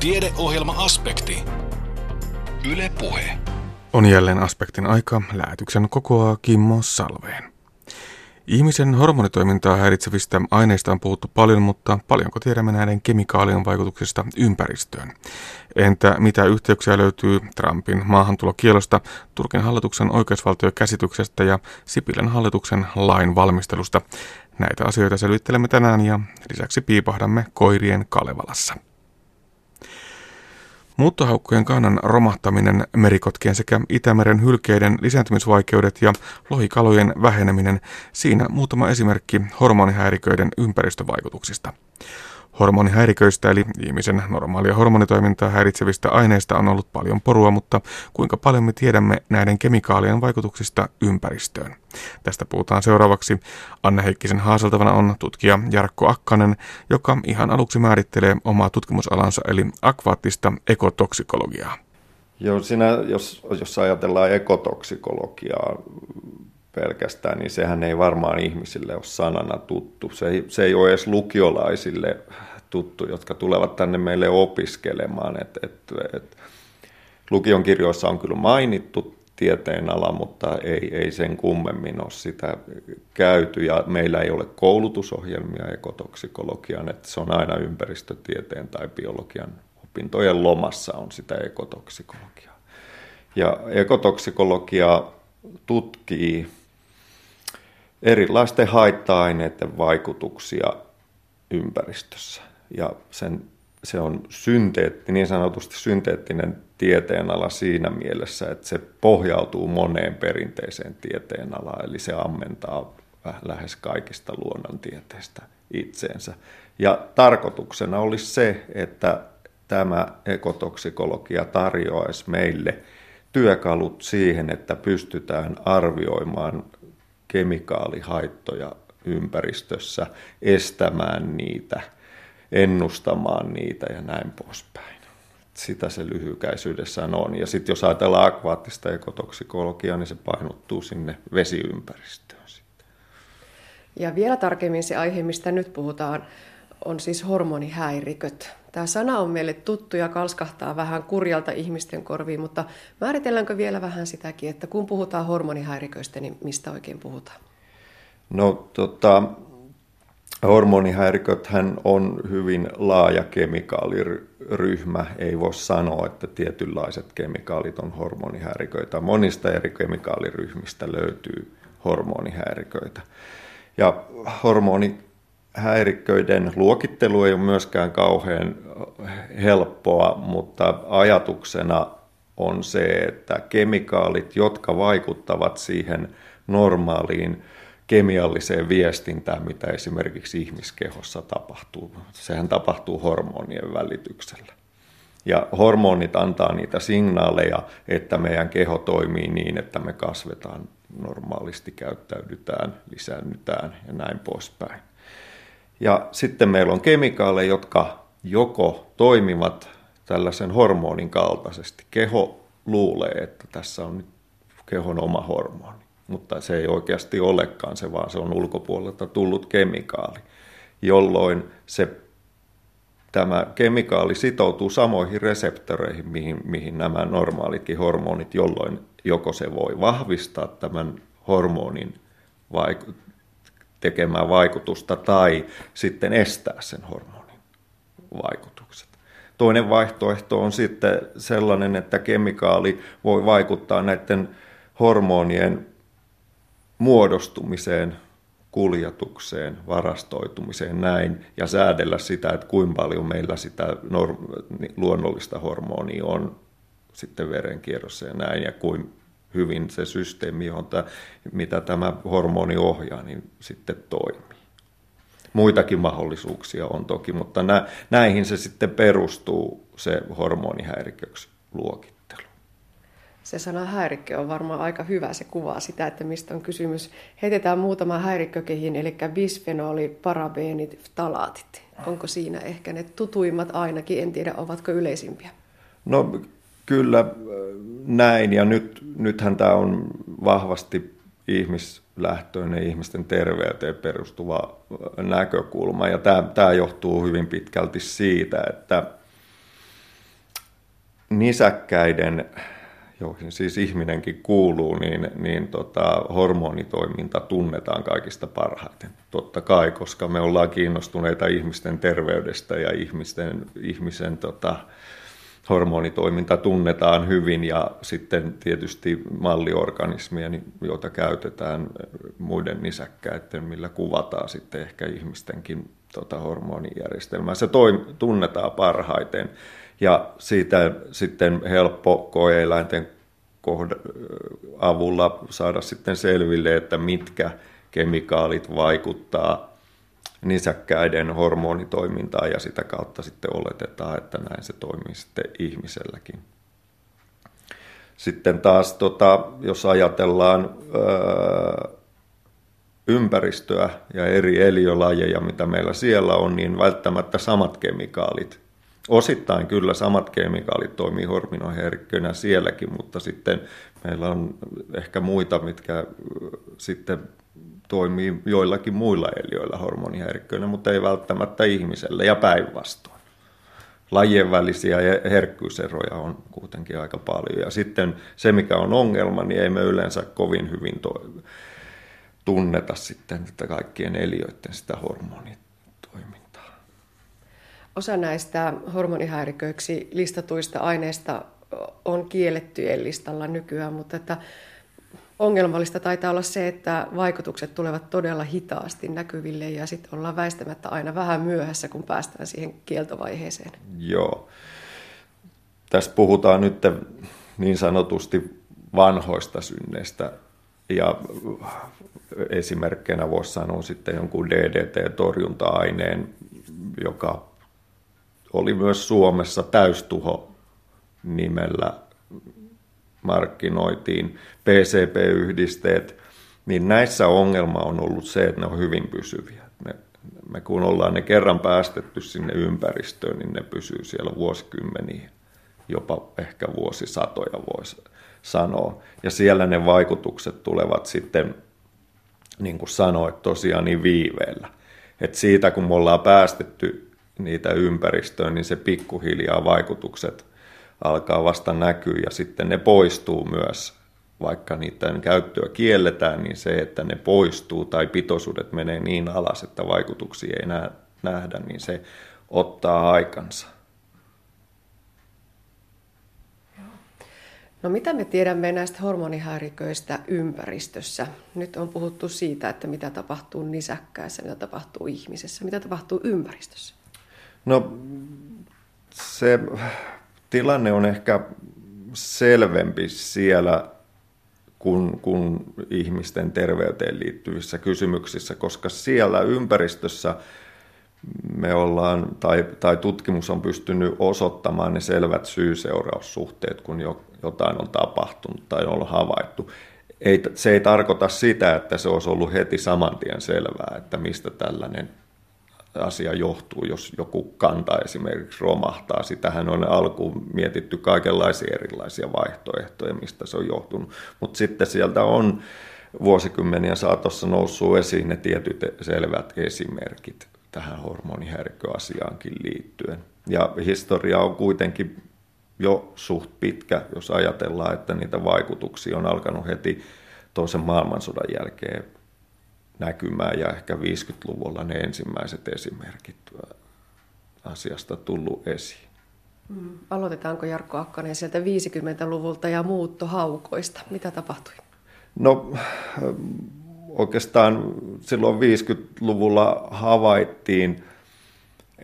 Tiedeohjelma-aspekti. Yle Puhe. On jälleen aspektin aika. Lähetyksen kokoaa Kimmo Salveen. Ihmisen hormonitoimintaa häiritsevistä aineista on puhuttu paljon, mutta paljonko tiedämme näiden kemikaalien vaikutuksista ympäristöön? Entä mitä yhteyksiä löytyy Trumpin maahantulokielosta, Turkin hallituksen oikeusvaltiokäsityksestä ja Sipilän hallituksen lain valmistelusta? Näitä asioita selvittelemme tänään ja lisäksi piipahdamme koirien Kalevalassa. Muuttohaukkojen kannan romahtaminen, merikotkien sekä Itämeren hylkeiden lisääntymisvaikeudet ja lohikalojen väheneminen, siinä muutama esimerkki hormonihäiriköiden ympäristövaikutuksista. Hormonihäiriköistä eli ihmisen normaalia hormonitoimintaa häiritsevistä aineista on ollut paljon porua, mutta kuinka paljon me tiedämme näiden kemikaalien vaikutuksista ympäristöön? Tästä puhutaan seuraavaksi. Anne Heikkisen haaseltavana on tutkija Jarkko Akkanen, joka ihan aluksi määrittelee omaa tutkimusalansa eli akvaattista ekotoksikologiaa. Joo, siinä, jos, jos ajatellaan ekotoksikologiaa pelkästään, niin sehän ei varmaan ihmisille ole sanana tuttu. Se ei, se ei ole edes lukiolaisille tuttu, jotka tulevat tänne meille opiskelemaan. Et, et, et, lukion kirjoissa on kyllä mainittu tieteenala, mutta ei, ei sen kummemmin ole sitä käyty. Ja meillä ei ole koulutusohjelmia ekotoksikologian, että se on aina ympäristötieteen tai biologian opintojen lomassa on sitä ekotoksikologiaa. Ja ekotoksikologia tutkii erilaisten haitta-aineiden vaikutuksia ympäristössä. Ja sen, se on synteetti, niin sanotusti synteettinen tieteenala siinä mielessä, että se pohjautuu moneen perinteiseen tieteenalaan, eli se ammentaa lähes kaikista luonnontieteistä itseensä. Ja tarkoituksena olisi se, että tämä ekotoksikologia tarjoaisi meille työkalut siihen, että pystytään arvioimaan kemikaalihaittoja ympäristössä, estämään niitä, ennustamaan niitä ja näin poispäin. Sitä se lyhykäisyydessään on. Ja sitten jos ajatellaan akvaattista ekotoksikologiaa, niin se painottuu sinne vesiympäristöön. Sitten. Ja vielä tarkemmin se aihe, mistä nyt puhutaan, on siis hormonihäiriköt. Tämä sana on meille tuttu ja kalskahtaa vähän kurjalta ihmisten korviin, mutta määritelläänkö vielä vähän sitäkin, että kun puhutaan hormonihäiriköistä, niin mistä oikein puhutaan? No tota, hormonihäiriköthän on hyvin laaja kemikaaliryhmä. Ei voi sanoa, että tietynlaiset kemikaalit on hormonihäiriköitä. Monista eri kemikaaliryhmistä löytyy hormonihäiriköitä. Ja hormoni häiriköiden luokittelu ei ole myöskään kauhean helppoa, mutta ajatuksena on se, että kemikaalit, jotka vaikuttavat siihen normaaliin kemialliseen viestintään, mitä esimerkiksi ihmiskehossa tapahtuu. Sehän tapahtuu hormonien välityksellä. Ja hormonit antaa niitä signaaleja, että meidän keho toimii niin, että me kasvetaan normaalisti, käyttäydytään, lisäännytään ja näin poispäin. Ja sitten meillä on kemikaaleja, jotka joko toimivat tällaisen hormonin kaltaisesti. Keho luulee, että tässä on nyt kehon oma hormoni, mutta se ei oikeasti olekaan se, vaan se on ulkopuolelta tullut kemikaali, jolloin se tämä kemikaali sitoutuu samoihin reseptoreihin, mihin, mihin nämä normaalitkin hormonit, jolloin joko se voi vahvistaa tämän hormonin vaik- tekemään vaikutusta tai sitten estää sen hormonin vaikutukset. Toinen vaihtoehto on sitten sellainen, että kemikaali voi vaikuttaa näiden hormonien muodostumiseen, kuljetukseen, varastoitumiseen näin ja säädellä sitä, että kuinka paljon meillä sitä norm- luonnollista hormonia on sitten verenkierrossa ja näin ja kuin hyvin se systeemi, johon tämä, mitä tämä hormoni ohjaa, niin sitten toimii. Muitakin mahdollisuuksia on toki, mutta nä, näihin se sitten perustuu se hormonihäiriköksi luokittelu. Se sana häirikkö on varmaan aika hyvä, se kuvaa sitä, että mistä on kysymys. Heitetään muutama häirikkökehin, eli bisfenoli, parabeenit, talaatit. Onko siinä ehkä ne tutuimmat ainakin, en tiedä ovatko yleisimpiä? No Kyllä näin, ja nyt, nythän tämä on vahvasti ihmislähtöinen, ihmisten terveyteen perustuva näkökulma, ja tämä, tämä johtuu hyvin pitkälti siitä, että nisäkkäiden, joihin siis ihminenkin kuuluu, niin, niin tota, hormonitoiminta tunnetaan kaikista parhaiten. Totta kai, koska me ollaan kiinnostuneita ihmisten terveydestä ja ihmisten, ihmisen tota, hormonitoiminta tunnetaan hyvin ja sitten tietysti malliorganismia, niin, joita käytetään muiden nisäkkäiden, millä kuvataan sitten ehkä ihmistenkin tota, hormonijärjestelmää. Se toi, tunnetaan parhaiten ja siitä sitten helppo koeeläinten avulla saada sitten selville, että mitkä kemikaalit vaikuttaa nisäkkäiden hormonitoimintaan ja sitä kautta sitten oletetaan, että näin se toimii sitten ihmiselläkin. Sitten taas, tota, jos ajatellaan öö, ympäristöä ja eri eliölajeja, mitä meillä siellä on, niin välttämättä samat kemikaalit. Osittain kyllä samat kemikaalit toimii horminoherkkönä sielläkin, mutta sitten meillä on ehkä muita, mitkä sitten toimii joillakin muilla eliöillä hormonihäirikköinä, mutta ei välttämättä ihmiselle ja päinvastoin. Lajien välisiä herkkyyseroja on kuitenkin aika paljon. Ja sitten se, mikä on ongelma, niin ei me yleensä kovin hyvin to- tunneta sitten että kaikkien eliöiden sitä hormonitoimintaa. Osa näistä hormonihäiriköiksi listatuista aineista on kiellettyjen listalla nykyään, mutta että ongelmallista taitaa olla se, että vaikutukset tulevat todella hitaasti näkyville ja sitten ollaan väistämättä aina vähän myöhässä, kun päästään siihen kieltovaiheeseen. Joo. Tässä puhutaan nyt niin sanotusti vanhoista synneistä ja esimerkkinä voisi sanoa sitten jonkun DDT-torjunta-aineen, joka oli myös Suomessa täystuho nimellä markkinoitiin, PCP-yhdisteet, niin näissä ongelma on ollut se, että ne on hyvin pysyviä. Me, me kun ollaan ne kerran päästetty sinne ympäristöön, niin ne pysyy siellä vuosikymmeniä, jopa ehkä vuosisatoja voisi sanoa. Ja siellä ne vaikutukset tulevat sitten, niin kuin sanoit, tosiaan niin viiveellä. Et siitä kun me ollaan päästetty niitä ympäristöön, niin se pikkuhiljaa vaikutukset alkaa vasta näkyä ja sitten ne poistuu myös, vaikka niiden käyttöä kielletään, niin se, että ne poistuu tai pitoisuudet menee niin alas, että vaikutuksia ei nähdä, niin se ottaa aikansa. No mitä me tiedämme näistä hormonihäiriköistä ympäristössä? Nyt on puhuttu siitä, että mitä tapahtuu nisäkkäässä, mitä tapahtuu ihmisessä, mitä tapahtuu ympäristössä? No se tilanne on ehkä selvempi siellä kuin, kuin ihmisten terveyteen liittyvissä kysymyksissä, koska siellä ympäristössä me ollaan, tai, tai tutkimus on pystynyt osoittamaan ne selvät syy-seuraussuhteet, kun jo, jotain on tapahtunut tai on havaittu. Ei, se ei tarkoita sitä, että se olisi ollut heti saman tien selvää, että mistä tällainen asia johtuu, jos joku kanta esimerkiksi romahtaa. Sitähän on alkuun mietitty kaikenlaisia erilaisia vaihtoehtoja, mistä se on johtunut. Mutta sitten sieltä on vuosikymmenien saatossa noussut esiin ne tietyt selvät esimerkit tähän hormonihäirikköasiaankin liittyen. Ja historia on kuitenkin jo suht pitkä, jos ajatellaan, että niitä vaikutuksia on alkanut heti toisen maailmansodan jälkeen näkymään ja ehkä 50-luvulla ne ensimmäiset esimerkit asiasta tullut esiin. Mm. Aloitetaanko Jarkko Akkanen sieltä 50-luvulta ja muuttohaukoista? Mitä tapahtui? No oikeastaan silloin 50-luvulla havaittiin,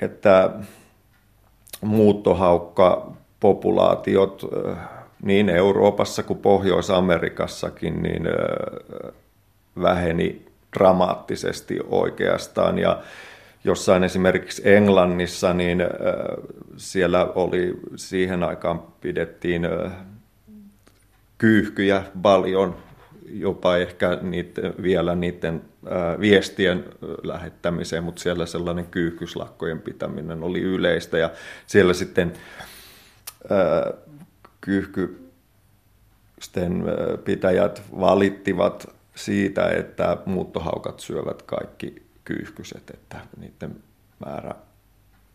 että muuttohaukka populaatiot niin Euroopassa kuin Pohjois-Amerikassakin niin väheni dramaattisesti oikeastaan. Ja jossain esimerkiksi Englannissa, niin siellä oli siihen aikaan pidettiin kyyhkyjä paljon, jopa ehkä niiden, vielä niiden viestien lähettämiseen, mutta siellä sellainen kyyhkyslakkojen pitäminen oli yleistä ja siellä sitten kyyhkysten pitäjät valittivat siitä, että muuttohaukat syövät kaikki kyyhkyset, että niiden määrä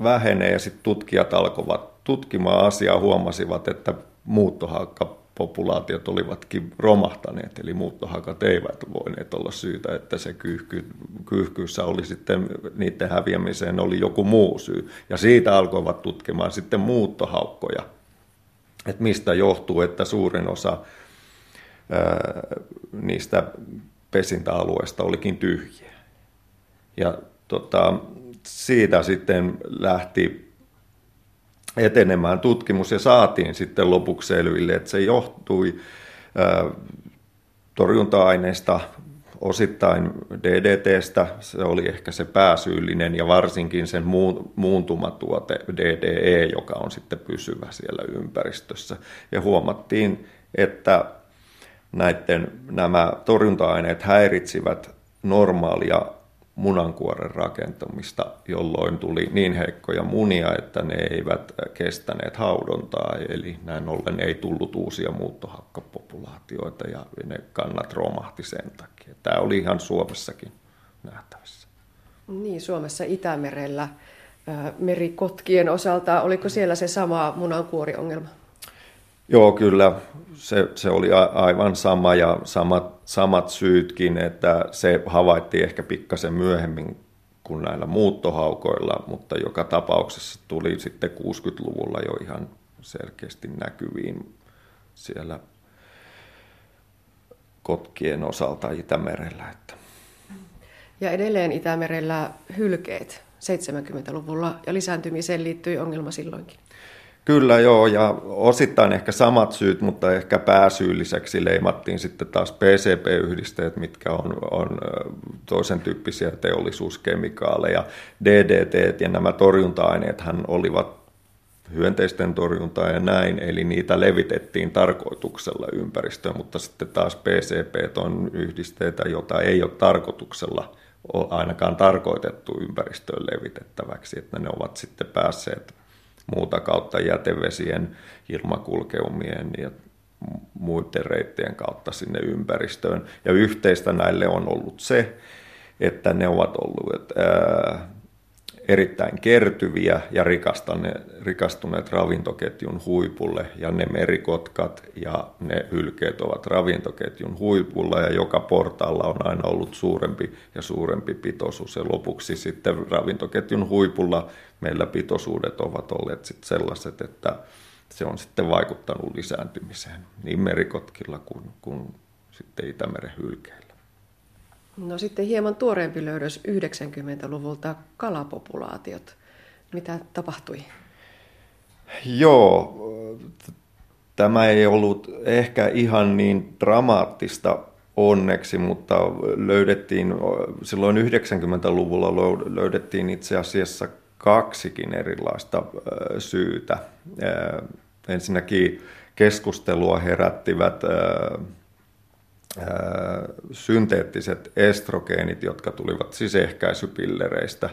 vähenee. Ja sitten tutkijat alkoivat tutkimaan asiaa huomasivat, että muuttohaakkapopulaatiot olivatkin romahtaneet, eli muuttohakat eivät voineet olla syytä, että se kyyhky, kyyhkyyssä oli sitten niiden häviämiseen oli joku muu syy. Ja siitä alkoivat tutkimaan sitten muuttohaukkoja, että mistä johtuu, että suurin osa niistä pesintäalueista olikin tyhjiä. Ja tota, siitä sitten lähti etenemään tutkimus ja saatiin sitten lopuksi selville, että se johtui torjunta-aineista, osittain DDTstä, se oli ehkä se pääsyyllinen ja varsinkin sen muuntumatuote DDE, joka on sitten pysyvä siellä ympäristössä. Ja huomattiin, että näiden, nämä torjunta-aineet häiritsivät normaalia munankuoren rakentamista, jolloin tuli niin heikkoja munia, että ne eivät kestäneet haudontaa, eli näin ollen ei tullut uusia muuttohakkapopulaatioita ja ne kannat romahti sen takia. Tämä oli ihan Suomessakin nähtävissä. Niin, Suomessa Itämerellä merikotkien osalta, oliko siellä se sama munankuoriongelma? Joo, kyllä se, se oli aivan sama ja samat, samat syytkin, että se havaittiin ehkä pikkasen myöhemmin kuin näillä muuttohaukoilla, mutta joka tapauksessa tuli sitten 60-luvulla jo ihan selkeästi näkyviin siellä kotkien osalta Itämerellä. Että. Ja edelleen Itämerellä hylkeet 70-luvulla ja lisääntymiseen liittyi ongelma silloinkin. Kyllä joo, ja osittain ehkä samat syyt, mutta ehkä pääsyylliseksi leimattiin sitten taas PCP-yhdisteet, mitkä on, on toisen tyyppisiä teollisuuskemikaaleja. DDT ja nämä torjunta-aineethan olivat hyönteisten torjuntaa ja näin, eli niitä levitettiin tarkoituksella ympäristöön, mutta sitten taas PCP on yhdisteitä, joita ei ole tarkoituksella ainakaan tarkoitettu ympäristöön levitettäväksi, että ne ovat sitten päässeet muuta kautta jätevesien, ilmakulkeumien ja muiden reittien kautta sinne ympäristöön. Ja yhteistä näille on ollut se, että ne ovat olleet erittäin kertyviä ja rikastuneet ravintoketjun huipulle. Ja ne merikotkat ja ne hylkeet ovat ravintoketjun huipulla ja joka portaalla on aina ollut suurempi ja suurempi pitoisuus. Ja lopuksi sitten ravintoketjun huipulla meillä pitoisuudet ovat olleet sitten sellaiset, että se on sitten vaikuttanut lisääntymiseen niin merikotkilla kuin, kuin sitten Itämeren hylkeillä. No sitten hieman tuoreempi löydös 90-luvulta kalapopulaatiot. Mitä tapahtui? Joo, tämä ei ollut ehkä ihan niin dramaattista onneksi, mutta löydettiin silloin 90-luvulla löydettiin itse asiassa kaksikin erilaista syytä. Ensinnäkin keskustelua herättivät synteettiset estrogeenit, jotka tulivat siis ehkäisypillereistä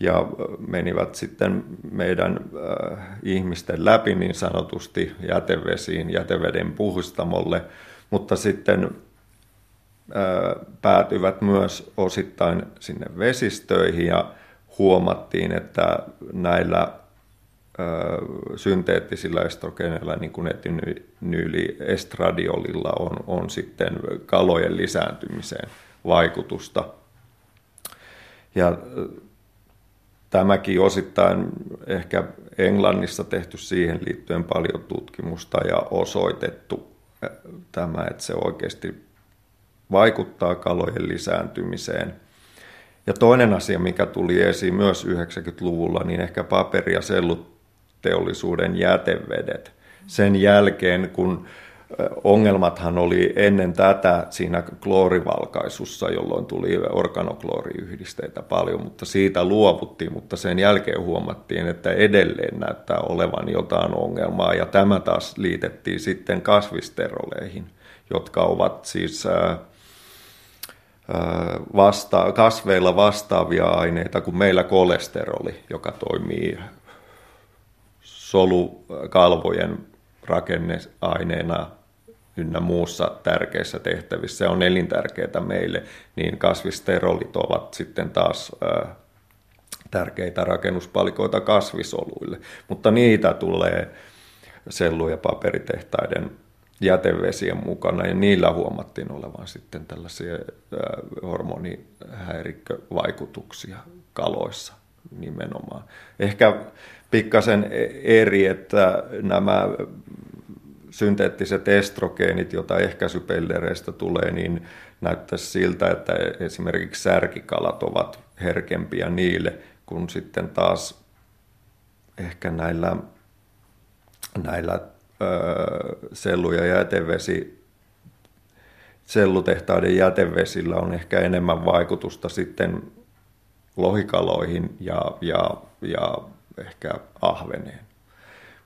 ja menivät sitten meidän ihmisten läpi niin sanotusti jätevesiin, jäteveden puhdistamolle, mutta sitten päätyvät myös osittain sinne vesistöihin ja huomattiin, että näillä synteettisillä estrogeneilla, niin kuin etinyyli estradiolilla on, on sitten kalojen lisääntymiseen vaikutusta. Ja tämäkin osittain ehkä Englannissa tehty siihen liittyen paljon tutkimusta ja osoitettu tämä, että se oikeasti vaikuttaa kalojen lisääntymiseen – ja toinen asia, mikä tuli esiin myös 90-luvulla, niin ehkä paperi- ja selluteollisuuden jätevedet. Sen jälkeen, kun ongelmathan oli ennen tätä siinä kloorivalkaisussa, jolloin tuli organoklooriyhdisteitä paljon, mutta siitä luovuttiin, mutta sen jälkeen huomattiin, että edelleen näyttää olevan jotain ongelmaa, ja tämä taas liitettiin sitten kasvisteroleihin, jotka ovat siis vasta, kasveilla vastaavia aineita kuin meillä kolesteroli, joka toimii solukalvojen rakenneaineena ynnä muussa tärkeissä tehtävissä. On elintärkeää meille, niin kasvisterolit ovat sitten taas tärkeitä rakennuspalikoita kasvisoluille. Mutta niitä tulee sellu- ja paperitehtaiden jätevesien mukana ja niillä huomattiin olevan sitten tällaisia hormonihäirikkövaikutuksia kaloissa nimenomaan. Ehkä pikkasen e- eri, että nämä synteettiset estrogeenit, joita ehkäisypellereistä tulee, niin näyttäisi siltä, että esimerkiksi särkikalat ovat herkempiä niille, kun sitten taas ehkä näillä, näillä sellu- ja jätevesi, sellutehtaiden jätevesillä on ehkä enemmän vaikutusta sitten lohikaloihin ja, ja, ja ehkä ahveneen.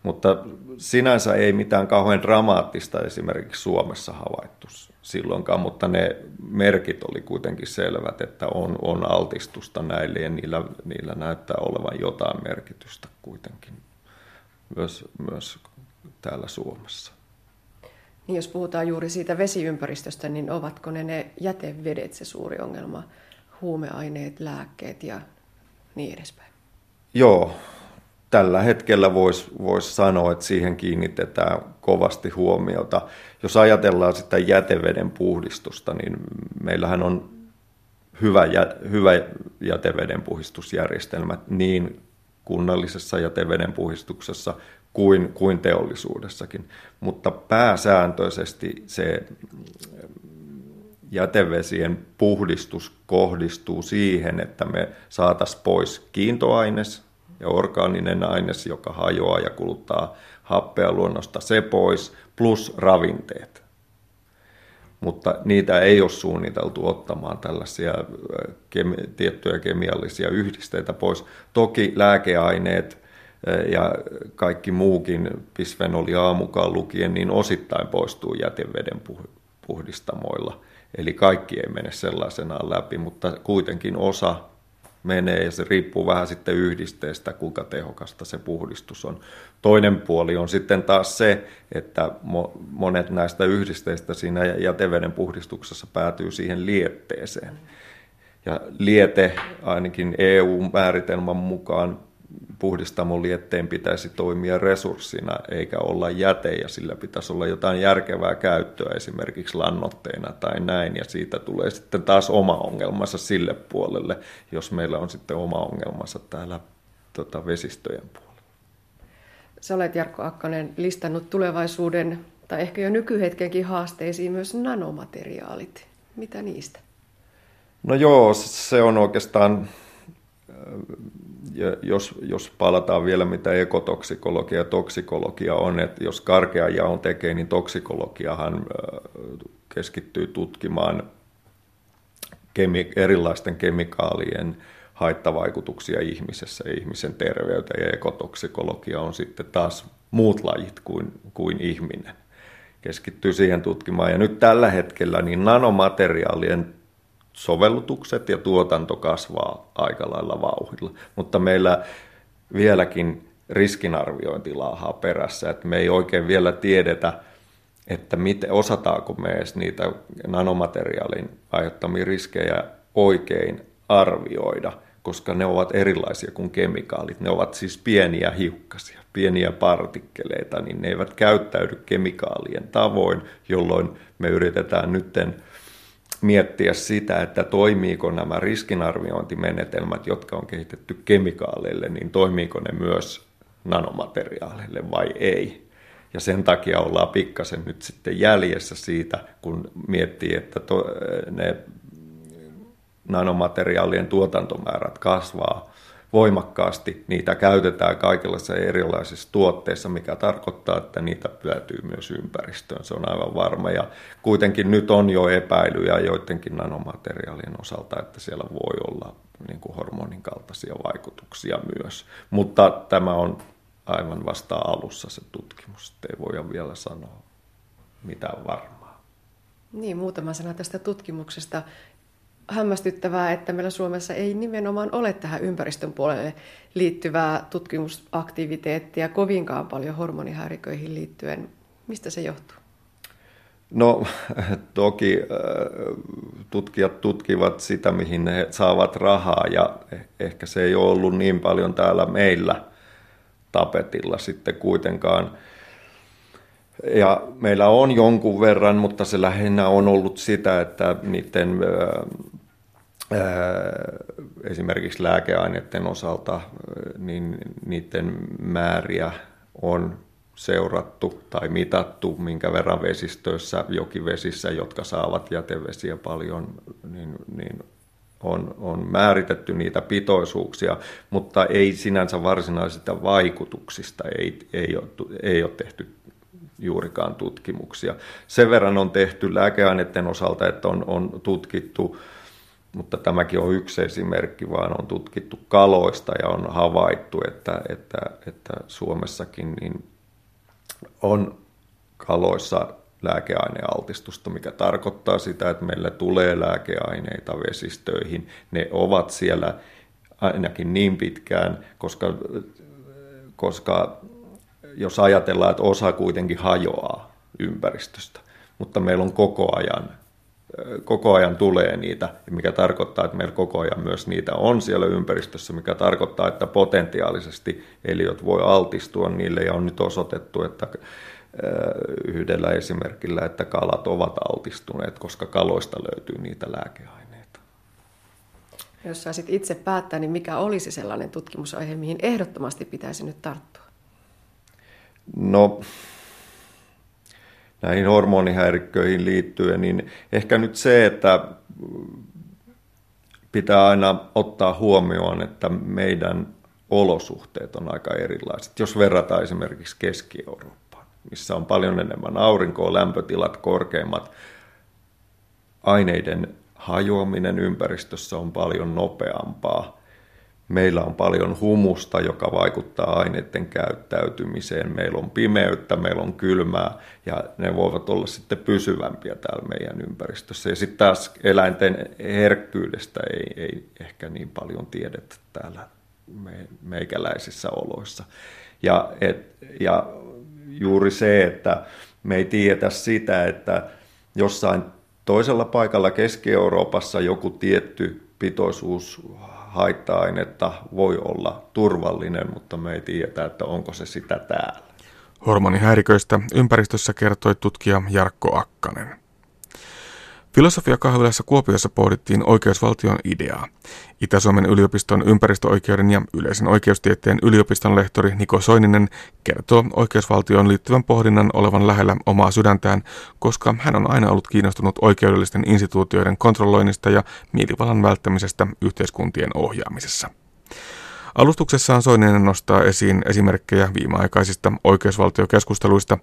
Mutta sinänsä ei mitään kauhean dramaattista esimerkiksi Suomessa havaittu silloinkaan, mutta ne merkit oli kuitenkin selvät, että on, on altistusta näille ja niillä, niillä näyttää olevan jotain merkitystä kuitenkin myös, myös täällä Suomessa. Niin jos puhutaan juuri siitä vesiympäristöstä, niin ovatko ne ne jätevedet se suuri ongelma, huumeaineet, lääkkeet ja niin edespäin? Joo, tällä hetkellä voisi vois sanoa, että siihen kiinnitetään kovasti huomiota. Jos ajatellaan sitä jäteveden puhdistusta, niin meillähän on hyvä, hyvä jäteveden puhdistusjärjestelmä niin kunnallisessa jäteveden puhdistuksessa kuin, kuin teollisuudessakin. Mutta pääsääntöisesti se jätevesien puhdistus kohdistuu siihen, että me saataisiin pois kiintoaines ja orgaaninen aines, joka hajoaa ja kuluttaa happea luonnosta, se pois, plus ravinteet. Mutta niitä ei ole suunniteltu ottamaan tällaisia kemi- tiettyjä kemiallisia yhdisteitä pois. Toki lääkeaineet ja kaikki muukin, bisfenoli A mukaan lukien, niin osittain poistuu jäteveden puhdistamoilla. Eli kaikki ei mene sellaisenaan läpi, mutta kuitenkin osa menee ja se riippuu vähän sitten yhdisteestä, kuinka tehokasta se puhdistus on. Toinen puoli on sitten taas se, että monet näistä yhdisteistä siinä jäteveden puhdistuksessa päätyy siihen lietteeseen. Ja liete ainakin EU-määritelmän mukaan puhdistamolietteen pitäisi toimia resurssina eikä olla jäte ja sillä pitäisi olla jotain järkevää käyttöä esimerkiksi lannoitteena tai näin ja siitä tulee sitten taas oma ongelmansa sille puolelle, jos meillä on sitten oma ongelmansa täällä tota, vesistöjen puolella. Sä olet Jarkko Akkonen listannut tulevaisuuden tai ehkä jo nykyhetkenkin haasteisiin myös nanomateriaalit. Mitä niistä? No joo, se on oikeastaan jos, jos palataan vielä mitä ekotoksikologia ja toksikologia on, että jos karkea jaon tekee, niin toksikologiahan keskittyy tutkimaan kemi- erilaisten kemikaalien haittavaikutuksia ihmisessä ja ihmisen terveyteen, ja ekotoksikologia on sitten taas muut lajit kuin, kuin ihminen. Keskittyy siihen tutkimaan. Ja nyt tällä hetkellä niin nanomateriaalien sovellutukset ja tuotanto kasvaa aika lailla vauhdilla. Mutta meillä vieläkin riskinarviointi laahaa perässä, että me ei oikein vielä tiedetä, että miten, osataanko me edes niitä nanomateriaalin aiheuttamia riskejä oikein arvioida, koska ne ovat erilaisia kuin kemikaalit. Ne ovat siis pieniä hiukkasia, pieniä partikkeleita, niin ne eivät käyttäydy kemikaalien tavoin, jolloin me yritetään nytten miettiä sitä, että toimiiko nämä riskinarviointimenetelmät, jotka on kehitetty kemikaaleille, niin toimiiko ne myös nanomateriaaleille vai ei. Ja sen takia ollaan pikkasen nyt sitten jäljessä siitä, kun miettii, että to, ne nanomateriaalien tuotantomäärät kasvaa voimakkaasti. Niitä käytetään kaikenlaisissa erilaisissa tuotteissa, mikä tarkoittaa, että niitä päätyy myös ympäristöön. Se on aivan varma. Ja kuitenkin nyt on jo epäilyjä joidenkin nanomateriaalien osalta, että siellä voi olla niin kuin hormonin kaltaisia vaikutuksia myös. Mutta tämä on aivan vasta alussa se tutkimus, ei voi vielä sanoa mitään varmaa. Niin, muutama sana tästä tutkimuksesta hämmästyttävää, että meillä Suomessa ei nimenomaan ole tähän ympäristön puolelle liittyvää tutkimusaktiviteettia kovinkaan paljon hormonihäiriköihin liittyen. Mistä se johtuu? No toki tutkijat tutkivat sitä, mihin he saavat rahaa ja ehkä se ei ole ollut niin paljon täällä meillä tapetilla sitten kuitenkaan. Ja meillä on jonkun verran, mutta se lähinnä on ollut sitä, että niiden esimerkiksi lääkeaineiden osalta niin niiden määriä on seurattu tai mitattu, minkä verran vesistöissä, jokivesissä, jotka saavat jätevesiä paljon, niin, niin on, on määritetty niitä pitoisuuksia, mutta ei sinänsä varsinaisista vaikutuksista ei, ei, ole, ei ole tehty juurikaan tutkimuksia. Sen verran on tehty lääkeaineiden osalta, että on, on tutkittu, mutta tämäkin on yksi esimerkki, vaan on tutkittu kaloista ja on havaittu, että, että, että Suomessakin niin on kaloissa lääkeainealtistusta, mikä tarkoittaa sitä, että meillä tulee lääkeaineita vesistöihin. Ne ovat siellä ainakin niin pitkään, koska, koska jos ajatellaan, että osa kuitenkin hajoaa ympäristöstä, mutta meillä on koko ajan, koko ajan tulee niitä, mikä tarkoittaa, että meillä koko ajan myös niitä on siellä ympäristössä, mikä tarkoittaa, että potentiaalisesti eliöt voi altistua niille ja on nyt osoitettu, että yhdellä esimerkillä, että kalat ovat altistuneet, koska kaloista löytyy niitä lääkeaineita. Jos saisit itse päättää, niin mikä olisi sellainen tutkimusaihe, mihin ehdottomasti pitäisi nyt tarttua? No, näihin hormonihäirikköihin liittyen, niin ehkä nyt se, että pitää aina ottaa huomioon, että meidän olosuhteet on aika erilaiset. Jos verrataan esimerkiksi Keski-Eurooppaan, missä on paljon enemmän aurinkoa, lämpötilat korkeimmat, aineiden hajoaminen ympäristössä on paljon nopeampaa – Meillä on paljon humusta, joka vaikuttaa aineiden käyttäytymiseen. Meillä on pimeyttä, meillä on kylmää ja ne voivat olla sitten pysyvämpiä täällä meidän ympäristössä. Ja sitten taas eläinten herkkyydestä ei, ei ehkä niin paljon tiedetä täällä me, meikäläisissä oloissa. Ja, et, ja juuri se, että me ei tiedetä sitä, että jossain toisella paikalla Keski-Euroopassa joku tietty pitoisuus haitta-ainetta voi olla turvallinen, mutta me ei tiedetä, että onko se sitä täällä. Hormonihäiriköistä ympäristössä kertoi tutkija Jarkko Akkanen. Filosofiakahvilassa Kuopiossa pohdittiin oikeusvaltion ideaa. Itä-Suomen yliopiston ympäristöoikeuden ja yleisen oikeustieteen yliopiston lehtori Niko Soininen kertoo oikeusvaltioon liittyvän pohdinnan olevan lähellä omaa sydäntään, koska hän on aina ollut kiinnostunut oikeudellisten instituutioiden kontrolloinnista ja mielivallan välttämisestä yhteiskuntien ohjaamisessa. Alustuksessaan Soininen nostaa esiin esimerkkejä viimeaikaisista oikeusvaltiokeskusteluista.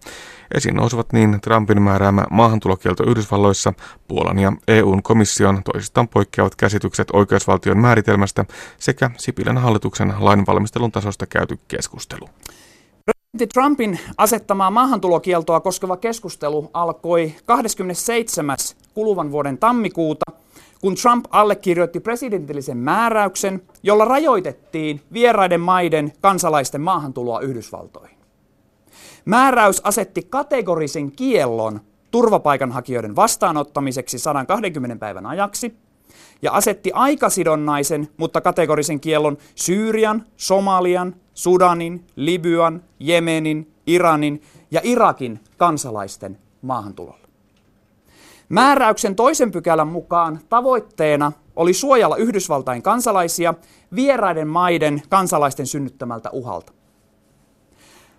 Esiin nousevat niin Trumpin määräämä maahantulokielto Yhdysvalloissa, Puolan ja EUn komission toisistaan poikkeavat käsitykset oikeusvaltion määritelmästä sekä Sipilän hallituksen lainvalmistelun tasosta käyty keskustelu. Presidentti Trumpin asettamaa maahantulokieltoa koskeva keskustelu alkoi 27. kuluvan vuoden tammikuuta – kun Trump allekirjoitti presidentillisen määräyksen, jolla rajoitettiin vieraiden maiden kansalaisten maahantuloa Yhdysvaltoihin. Määräys asetti kategorisen kiellon turvapaikanhakijoiden vastaanottamiseksi 120 päivän ajaksi ja asetti aikasidonnaisen, mutta kategorisen kiellon Syyrian, Somalian, Sudanin, Libyan, Jemenin, Iranin ja Irakin kansalaisten maahantulolle. Määräyksen toisen pykälän mukaan tavoitteena oli suojella Yhdysvaltain kansalaisia vieraiden maiden kansalaisten synnyttämältä uhalta.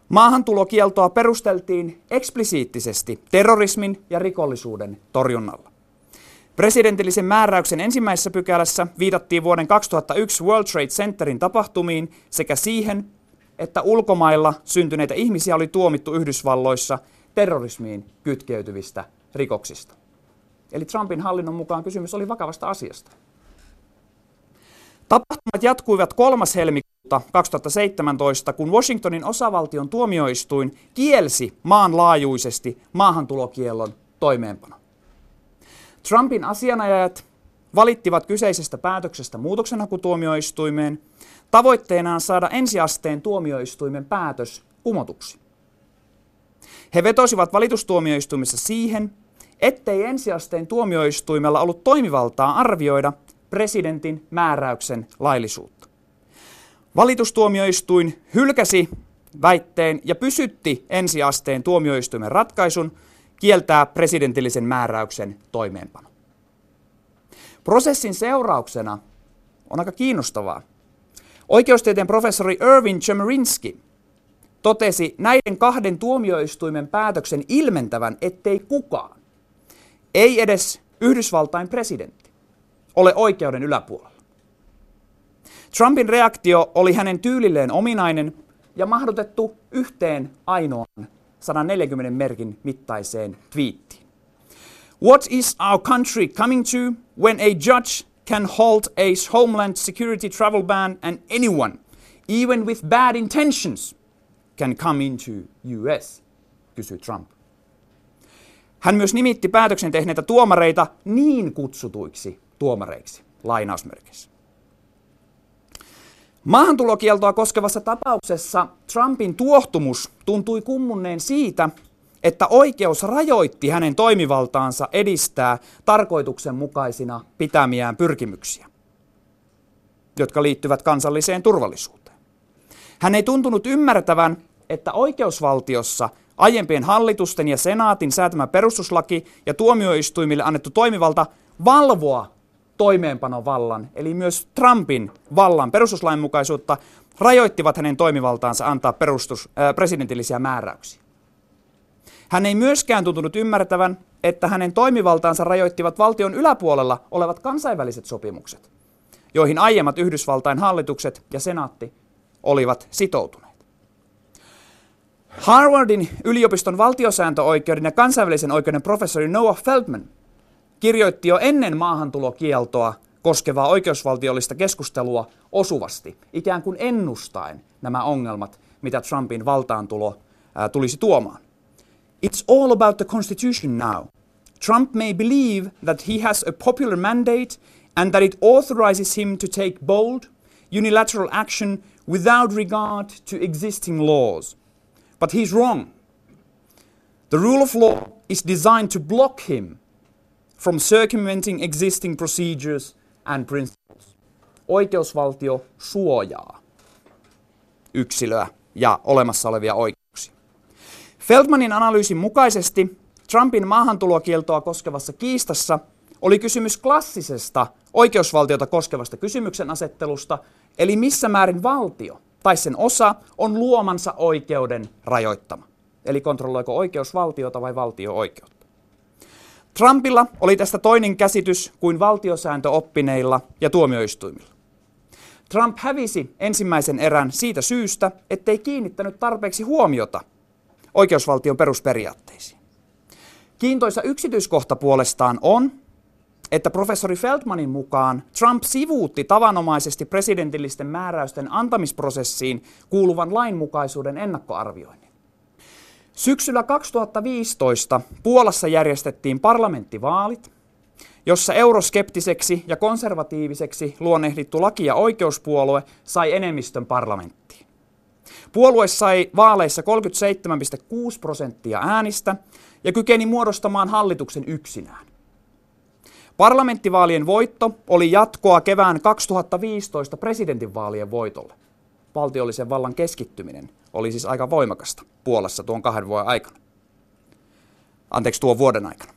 Maahantulokieltoa perusteltiin eksplisiittisesti terrorismin ja rikollisuuden torjunnalla. Presidentillisen määräyksen ensimmäisessä pykälässä viitattiin vuoden 2001 World Trade Centerin tapahtumiin sekä siihen, että ulkomailla syntyneitä ihmisiä oli tuomittu Yhdysvalloissa terrorismiin kytkeytyvistä rikoksista. Eli Trumpin hallinnon mukaan kysymys oli vakavasta asiasta. Tapahtumat jatkuivat 3. helmikuuta 2017, kun Washingtonin osavaltion tuomioistuin kielsi maanlaajuisesti maahantulokiellon toimeenpano. Trumpin asianajajat valittivat kyseisestä päätöksestä muutoksenhakutuomioistuimeen tavoitteenaan saada ensiasteen tuomioistuimen päätös kumotuksi. He vetosivat valitustuomioistuimessa siihen, ettei ensiasteen tuomioistuimella ollut toimivaltaa arvioida presidentin määräyksen laillisuutta. Valitustuomioistuin hylkäsi väitteen ja pysytti ensiasteen tuomioistuimen ratkaisun kieltää presidentillisen määräyksen toimeenpano. Prosessin seurauksena on aika kiinnostavaa. Oikeustieteen professori Irvin Chemerinsky totesi näiden kahden tuomioistuimen päätöksen ilmentävän, ettei kukaan, ei edes Yhdysvaltain presidentti, ole oikeuden yläpuolella. Trumpin reaktio oli hänen tyylilleen ominainen ja mahdotettu yhteen ainoaan 140 merkin mittaiseen twiittiin. What is our country coming to when a judge can halt a homeland security travel ban and anyone, even with bad intentions, can come into US, kysyi Trump. Hän myös nimitti päätöksen tehneitä tuomareita niin kutsutuiksi tuomareiksi, lainausmerkeissä. Maahantulokieltoa koskevassa tapauksessa Trumpin tuohtumus tuntui kummunneen siitä, että oikeus rajoitti hänen toimivaltaansa edistää tarkoituksenmukaisina pitämiään pyrkimyksiä, jotka liittyvät kansalliseen turvallisuuteen. Hän ei tuntunut ymmärtävän, että oikeusvaltiossa aiempien hallitusten ja senaatin säätämä perustuslaki ja tuomioistuimille annettu toimivalta valvoa toimeenpanovallan, eli myös Trumpin vallan perustuslainmukaisuutta, rajoittivat hänen toimivaltaansa antaa perustus, äh, presidentillisiä määräyksiä. Hän ei myöskään tuntunut ymmärtävän, että hänen toimivaltaansa rajoittivat valtion yläpuolella olevat kansainväliset sopimukset, joihin aiemmat Yhdysvaltain hallitukset ja senaatti olivat sitoutuneet. Harvardin yliopiston valtiosääntöoikeuden ja kansainvälisen oikeuden professori Noah Feldman kirjoitti jo ennen maahantulokieltoa koskevaa oikeusvaltiollista keskustelua osuvasti, ikään kuin ennustaen nämä ongelmat, mitä Trumpin valtaantulo ää, tulisi tuomaan. It's all about the Constitution now. Trump may believe that he has a popular mandate and that it authorizes him to take bold, unilateral action without regard to existing laws. But he's wrong. The rule of law is designed to block him from circumventing existing procedures and principles. Oikeusvaltio suojaa yksilöä ja olemassa olevia oikeuksia. Feldmanin analyysin mukaisesti Trumpin maahantulokieltoa koskevassa kiistassa oli kysymys klassisesta oikeusvaltiota koskevasta kysymyksen asettelusta, eli missä määrin valtio tai sen osa on luomansa oikeuden rajoittama. Eli kontrolloiko oikeusvaltiota vai valtio oikeutta. Trumpilla oli tästä toinen käsitys kuin valtiosääntöoppineilla ja tuomioistuimilla. Trump hävisi ensimmäisen erän siitä syystä, ettei kiinnittänyt tarpeeksi huomiota oikeusvaltion perusperiaatteisiin. Kiintoisa yksityiskohta puolestaan on, että professori Feldmanin mukaan Trump sivuutti tavanomaisesti presidentillisten määräysten antamisprosessiin kuuluvan lainmukaisuuden ennakkoarvioinnin. Syksyllä 2015 Puolassa järjestettiin parlamenttivaalit, jossa euroskeptiseksi ja konservatiiviseksi luonnehdittu laki- ja oikeuspuolue sai enemmistön parlamenttiin. Puolue sai vaaleissa 37,6 prosenttia äänistä ja kykeni muodostamaan hallituksen yksinään. Parlamenttivaalien voitto oli jatkoa kevään 2015 presidentinvaalien voitolle. Valtiollisen vallan keskittyminen oli siis aika voimakasta Puolassa tuon kahden vuoden aikana. Anteeksi, tuon vuoden aikana.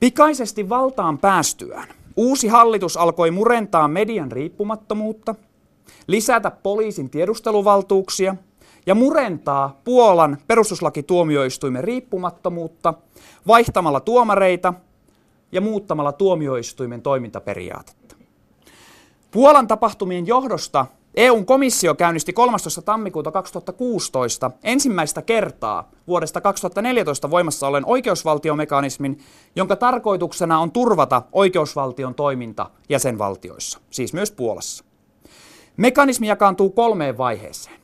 Pikaisesti valtaan päästyään uusi hallitus alkoi murentaa median riippumattomuutta, lisätä poliisin tiedusteluvaltuuksia ja murentaa Puolan perustuslakituomioistuimen riippumattomuutta vaihtamalla tuomareita ja muuttamalla tuomioistuimen toimintaperiaatetta. Puolan tapahtumien johdosta EUn komissio käynnisti 13. tammikuuta 2016 ensimmäistä kertaa vuodesta 2014 voimassa ollen oikeusvaltiomekanismin, jonka tarkoituksena on turvata oikeusvaltion toiminta jäsenvaltioissa, siis myös Puolassa. Mekanismi jakaantuu kolmeen vaiheeseen.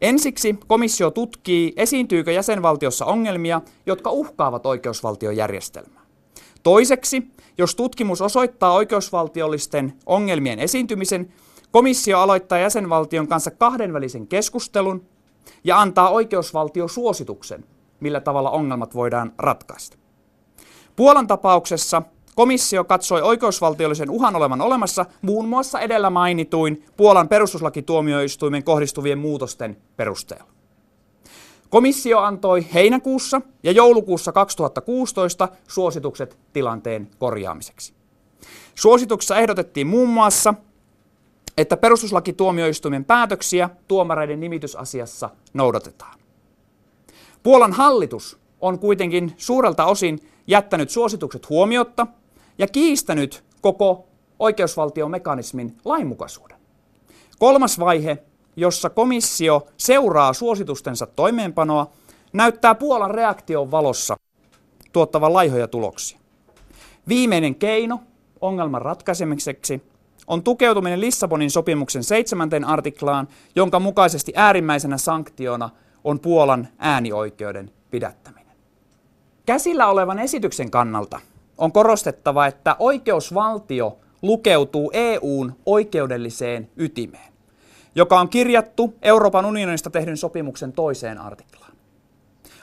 Ensiksi komissio tutkii, esiintyykö jäsenvaltiossa ongelmia, jotka uhkaavat oikeusvaltiojärjestelmää. Toiseksi, jos tutkimus osoittaa oikeusvaltiollisten ongelmien esiintymisen, Komissio aloittaa jäsenvaltion kanssa kahdenvälisen keskustelun ja antaa oikeusvaltiosuosituksen, millä tavalla ongelmat voidaan ratkaista. Puolan tapauksessa komissio katsoi oikeusvaltiollisen uhan olevan olemassa muun muassa edellä mainituin Puolan perustuslakituomioistuimen kohdistuvien muutosten perusteella. Komissio antoi heinäkuussa ja joulukuussa 2016 suositukset tilanteen korjaamiseksi. Suosituksessa ehdotettiin muun muassa, että perustuslakituomioistuimen päätöksiä tuomareiden nimitysasiassa noudatetaan. Puolan hallitus on kuitenkin suurelta osin jättänyt suositukset huomiotta ja kiistänyt koko oikeusvaltiomekanismin lainmukaisuuden. Kolmas vaihe, jossa komissio seuraa suositustensa toimeenpanoa, näyttää Puolan reaktion valossa tuottavan laihoja tuloksia. Viimeinen keino ongelman ratkaisemiseksi on tukeutuminen Lissabonin sopimuksen seitsemänteen artiklaan, jonka mukaisesti äärimmäisenä sanktiona on Puolan äänioikeuden pidättäminen. Käsillä olevan esityksen kannalta on korostettava, että oikeusvaltio lukeutuu EUn oikeudelliseen ytimeen, joka on kirjattu Euroopan unionista tehdyn sopimuksen toiseen artiklaan.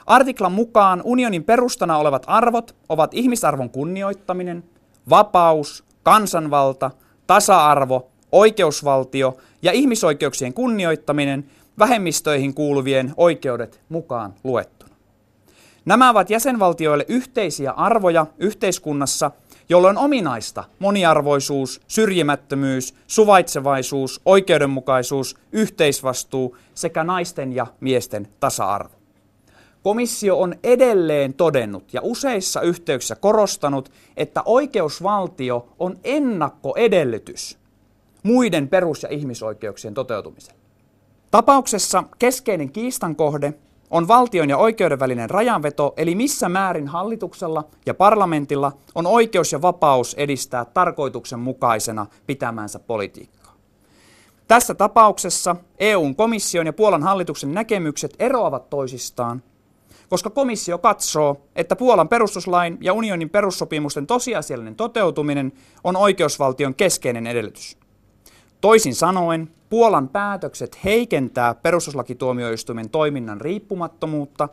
Artiklan mukaan unionin perustana olevat arvot ovat ihmisarvon kunnioittaminen, vapaus, kansanvalta, tasa-arvo, oikeusvaltio ja ihmisoikeuksien kunnioittaminen vähemmistöihin kuuluvien oikeudet mukaan luettuna. Nämä ovat jäsenvaltioille yhteisiä arvoja yhteiskunnassa, jolloin ominaista moniarvoisuus, syrjimättömyys, suvaitsevaisuus, oikeudenmukaisuus, yhteisvastuu sekä naisten ja miesten tasa-arvo. Komissio on edelleen todennut ja useissa yhteyksissä korostanut, että oikeusvaltio on ennakkoedellytys muiden perus- ja ihmisoikeuksien toteutumiselle. Tapauksessa keskeinen kiistan kohde on valtion ja oikeuden välinen rajanveto, eli missä määrin hallituksella ja parlamentilla on oikeus ja vapaus edistää tarkoituksenmukaisena pitämänsä politiikkaa. Tässä tapauksessa EUn komission ja Puolan hallituksen näkemykset eroavat toisistaan, koska komissio katsoo, että Puolan perustuslain ja unionin perussopimusten tosiasiallinen toteutuminen on oikeusvaltion keskeinen edellytys. Toisin sanoen, Puolan päätökset heikentää perustuslakituomioistuimen toiminnan riippumattomuutta,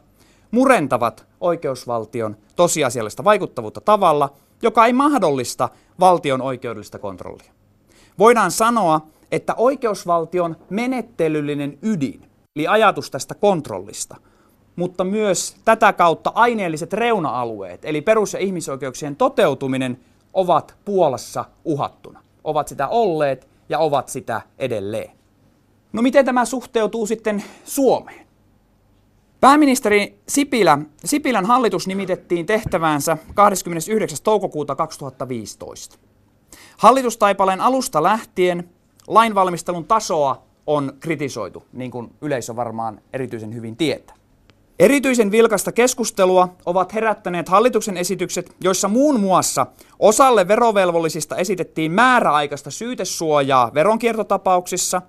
murentavat oikeusvaltion tosiasiallista vaikuttavuutta tavalla, joka ei mahdollista valtion oikeudellista kontrollia. Voidaan sanoa, että oikeusvaltion menettelyllinen ydin, eli ajatus tästä kontrollista, mutta myös tätä kautta aineelliset reuna-alueet, eli perus- ja ihmisoikeuksien toteutuminen, ovat Puolassa uhattuna. Ovat sitä olleet ja ovat sitä edelleen. No miten tämä suhteutuu sitten Suomeen? Pääministeri Sipilä, Sipilän hallitus nimitettiin tehtäväänsä 29. toukokuuta 2015. Hallitustaipaleen alusta lähtien lainvalmistelun tasoa on kritisoitu, niin kuin yleisö varmaan erityisen hyvin tietää. Erityisen vilkasta keskustelua ovat herättäneet hallituksen esitykset, joissa muun muassa osalle verovelvollisista esitettiin määräaikaista syytesuojaa veronkiertotapauksissa,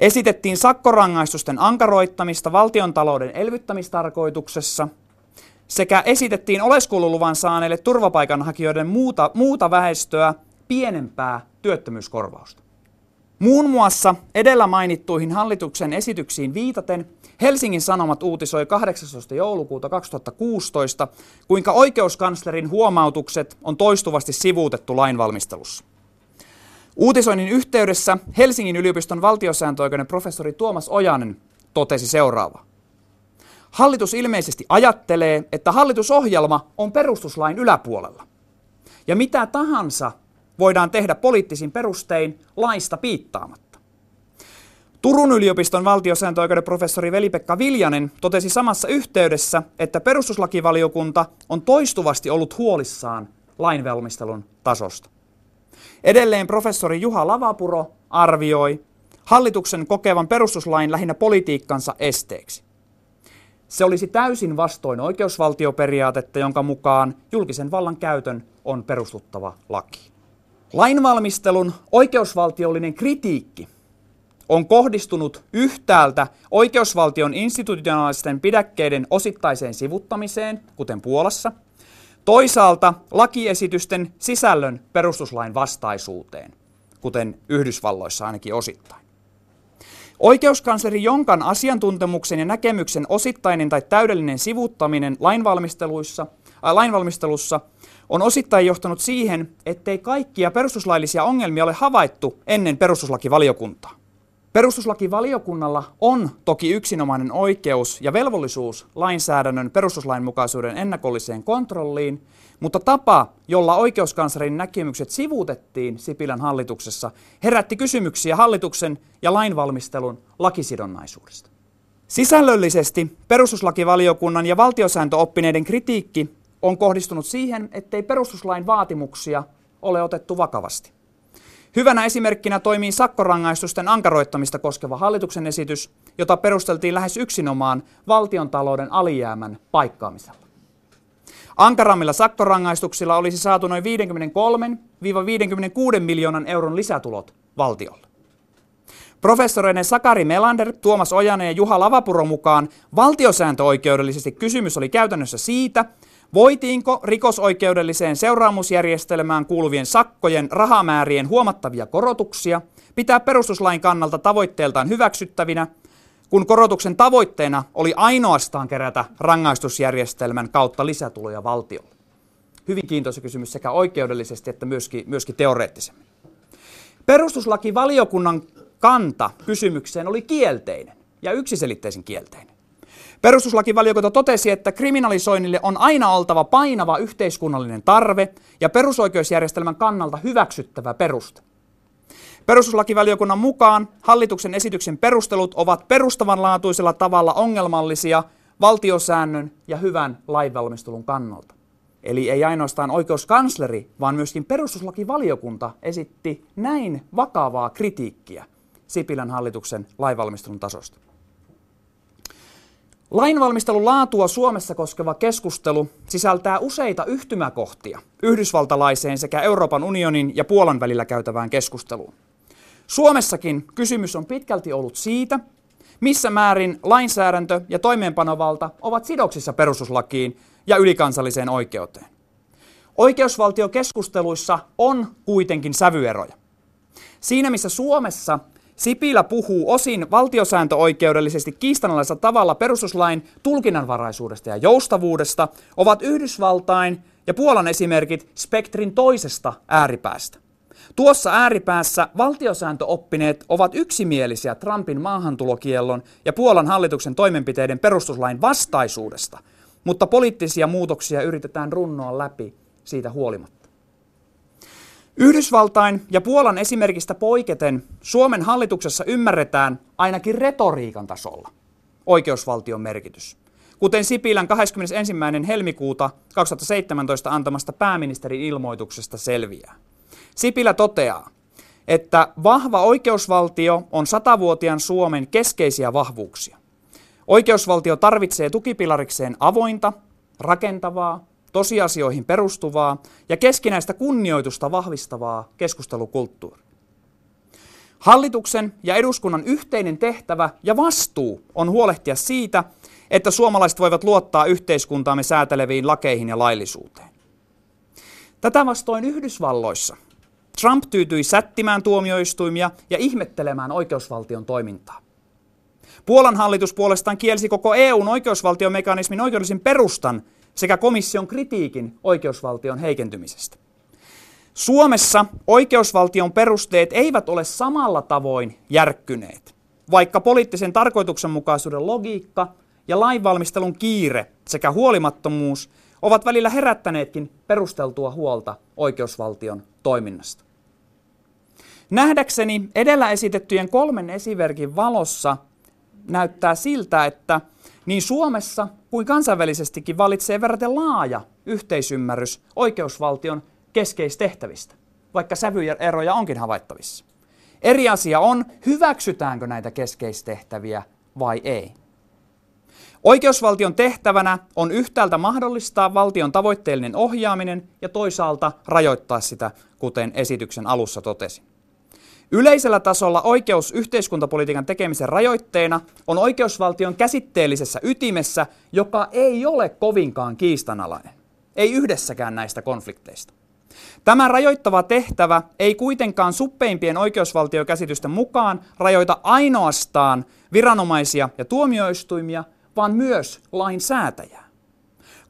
esitettiin sakkorangaistusten ankaroittamista valtiontalouden elvyttämistarkoituksessa sekä esitettiin oleskululuvan saaneille turvapaikanhakijoiden muuta, muuta väestöä pienempää työttömyyskorvausta. Muun muassa edellä mainittuihin hallituksen esityksiin viitaten Helsingin Sanomat uutisoi 18. joulukuuta 2016, kuinka oikeuskanslerin huomautukset on toistuvasti sivuutettu lainvalmistelussa. Uutisoinnin yhteydessä Helsingin yliopiston valtiosääntöoikeuden professori Tuomas Ojanen totesi seuraava. Hallitus ilmeisesti ajattelee, että hallitusohjelma on perustuslain yläpuolella. Ja mitä tahansa voidaan tehdä poliittisin perustein laista piittaamatta. Turun yliopiston valtiosääntöoikeuden professori Veli-Pekka Viljanen totesi samassa yhteydessä, että perustuslakivaliokunta on toistuvasti ollut huolissaan lainvalmistelun tasosta. Edelleen professori Juha Lavapuro arvioi hallituksen kokevan perustuslain lähinnä politiikkansa esteeksi. Se olisi täysin vastoin oikeusvaltioperiaatetta, jonka mukaan julkisen vallan käytön on perustuttava laki. Lainvalmistelun oikeusvaltiollinen kritiikki on kohdistunut yhtäältä oikeusvaltion institutionaalisten pidäkkeiden osittaiseen sivuttamiseen, kuten Puolassa, toisaalta lakiesitysten sisällön perustuslain vastaisuuteen, kuten Yhdysvalloissa ainakin osittain. Oikeuskansleri Jonkan asiantuntemuksen ja näkemyksen osittainen tai täydellinen sivuttaminen lainvalmisteluissa, äh, lainvalmistelussa on osittain johtanut siihen, ettei kaikkia perustuslaillisia ongelmia ole havaittu ennen perustuslakivaliokuntaa. Perustuslakivaliokunnalla on toki yksinomainen oikeus ja velvollisuus lainsäädännön perustuslainmukaisuuden ennakolliseen kontrolliin, mutta tapa, jolla oikeuskanslerin näkemykset sivuutettiin Sipilän hallituksessa, herätti kysymyksiä hallituksen ja lainvalmistelun lakisidonnaisuudesta. Sisällöllisesti perustuslakivaliokunnan ja valtiosääntöoppineiden kritiikki on kohdistunut siihen, ettei perustuslain vaatimuksia ole otettu vakavasti. Hyvänä esimerkkinä toimii sakkorangaistusten ankaroittamista koskeva hallituksen esitys, jota perusteltiin lähes yksinomaan valtiontalouden alijäämän paikkaamisella. Ankarammilla sakkorangaistuksilla olisi saatu noin 53-56 miljoonan euron lisätulot valtiolle. Professoreiden Sakari Melander, Tuomas Ojanen ja Juha Lavapuro mukaan valtiosääntöoikeudellisesti kysymys oli käytännössä siitä, Voitiinko rikosoikeudelliseen seuraamusjärjestelmään kuuluvien sakkojen rahamäärien huomattavia korotuksia pitää perustuslain kannalta tavoitteeltaan hyväksyttävinä, kun korotuksen tavoitteena oli ainoastaan kerätä rangaistusjärjestelmän kautta lisätuloja valtiolle? Hyvin kiintoisa kysymys sekä oikeudellisesti että myöskin, myöskin teoreettisemmin. Perustuslakivaliokunnan kanta kysymykseen oli kielteinen ja yksiselitteisen kielteinen. Perustuslakivaliokunta totesi, että kriminalisoinnille on aina oltava painava yhteiskunnallinen tarve ja perusoikeusjärjestelmän kannalta hyväksyttävä peruste. Perustuslakivaliokunnan mukaan hallituksen esityksen perustelut ovat perustavanlaatuisella tavalla ongelmallisia valtiosäännön ja hyvän lainvalmistelun kannalta. Eli ei ainoastaan oikeuskansleri, vaan myöskin perustuslakivaliokunta esitti näin vakavaa kritiikkiä Sipilän hallituksen lainvalmistelun tasosta. Lainvalmistelun laatua Suomessa koskeva keskustelu sisältää useita yhtymäkohtia yhdysvaltalaiseen sekä Euroopan unionin ja Puolan välillä käytävään keskusteluun. Suomessakin kysymys on pitkälti ollut siitä, missä määrin lainsäädäntö ja toimeenpanovalta ovat sidoksissa perustuslakiin ja ylikansalliseen oikeuteen. Oikeusvaltiokeskusteluissa on kuitenkin sävyeroja. Siinä missä Suomessa Sipilä puhuu osin valtiosääntöoikeudellisesti kiistanalaisella tavalla perustuslain tulkinnanvaraisuudesta ja joustavuudesta, ovat Yhdysvaltain ja Puolan esimerkit spektrin toisesta ääripäästä. Tuossa ääripäässä valtiosääntöoppineet ovat yksimielisiä Trumpin maahantulokiellon ja Puolan hallituksen toimenpiteiden perustuslain vastaisuudesta, mutta poliittisia muutoksia yritetään runnoa läpi siitä huolimatta. Yhdysvaltain ja Puolan esimerkistä poiketen Suomen hallituksessa ymmärretään ainakin retoriikan tasolla oikeusvaltion merkitys. Kuten Sipilän 21. helmikuuta 2017 antamasta pääministerin ilmoituksesta selviää. Sipilä toteaa, että vahva oikeusvaltio on satavuotiaan Suomen keskeisiä vahvuuksia. Oikeusvaltio tarvitsee tukipilarikseen avointa, rakentavaa tosiasioihin perustuvaa ja keskinäistä kunnioitusta vahvistavaa keskustelukulttuuria. Hallituksen ja eduskunnan yhteinen tehtävä ja vastuu on huolehtia siitä, että suomalaiset voivat luottaa yhteiskuntaamme sääteleviin lakeihin ja laillisuuteen. Tätä vastoin Yhdysvalloissa Trump tyytyi sättimään tuomioistuimia ja ihmettelemään oikeusvaltion toimintaa. Puolan hallitus puolestaan kielsi koko EUn oikeusvaltiomekanismin oikeudellisen perustan sekä komission kritiikin oikeusvaltion heikentymisestä. Suomessa oikeusvaltion perusteet eivät ole samalla tavoin järkkyneet, vaikka poliittisen tarkoituksenmukaisuuden logiikka ja lainvalmistelun kiire sekä huolimattomuus ovat välillä herättäneetkin perusteltua huolta oikeusvaltion toiminnasta. Nähdäkseni edellä esitettyjen kolmen esimerkin valossa näyttää siltä, että niin Suomessa kuin kansainvälisestikin valitsee verraten laaja yhteisymmärrys oikeusvaltion keskeistehtävistä, vaikka sävyeroja onkin havaittavissa. Eri asia on, hyväksytäänkö näitä keskeistehtäviä vai ei. Oikeusvaltion tehtävänä on yhtäältä mahdollistaa valtion tavoitteellinen ohjaaminen ja toisaalta rajoittaa sitä, kuten esityksen alussa totesin. Yleisellä tasolla oikeus yhteiskuntapolitiikan tekemisen rajoitteena on oikeusvaltion käsitteellisessä ytimessä, joka ei ole kovinkaan kiistanalainen. Ei yhdessäkään näistä konflikteista. Tämä rajoittava tehtävä ei kuitenkaan suppeimpien oikeusvaltiokäsitysten mukaan rajoita ainoastaan viranomaisia ja tuomioistuimia, vaan myös lainsäätäjää.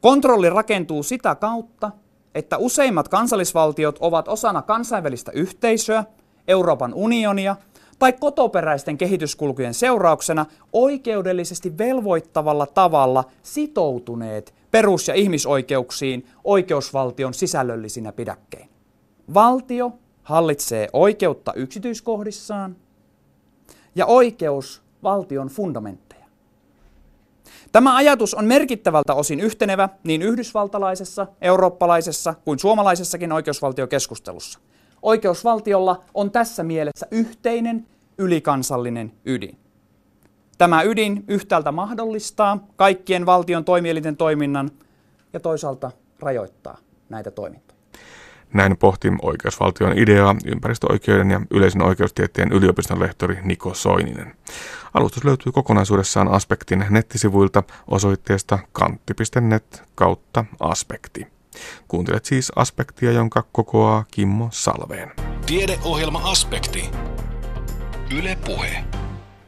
Kontrolli rakentuu sitä kautta, että useimmat kansallisvaltiot ovat osana kansainvälistä yhteisöä, Euroopan unionia tai kotoperäisten kehityskulkujen seurauksena oikeudellisesti velvoittavalla tavalla sitoutuneet perus- ja ihmisoikeuksiin oikeusvaltion sisällöllisinä pidäkkein. Valtio hallitsee oikeutta yksityiskohdissaan ja oikeus valtion fundamentteja. Tämä ajatus on merkittävältä osin yhtenevä niin yhdysvaltalaisessa, eurooppalaisessa kuin suomalaisessakin oikeusvaltiokeskustelussa. Oikeusvaltiolla on tässä mielessä yhteinen ylikansallinen ydin. Tämä ydin yhtäältä mahdollistaa kaikkien valtion toimielinten toiminnan ja toisaalta rajoittaa näitä toimintoja. Näin pohti oikeusvaltion ideaa ympäristöoikeuden ja yleisen oikeustieteen yliopiston lehtori Niko Soininen. Alustus löytyy kokonaisuudessaan Aspektin nettisivuilta osoitteesta kantti.net kautta aspekti. Kuuntelet siis Aspektia, jonka kokoaa Kimmo Salveen. Tiedeohjelma Aspekti. Yle Puhe.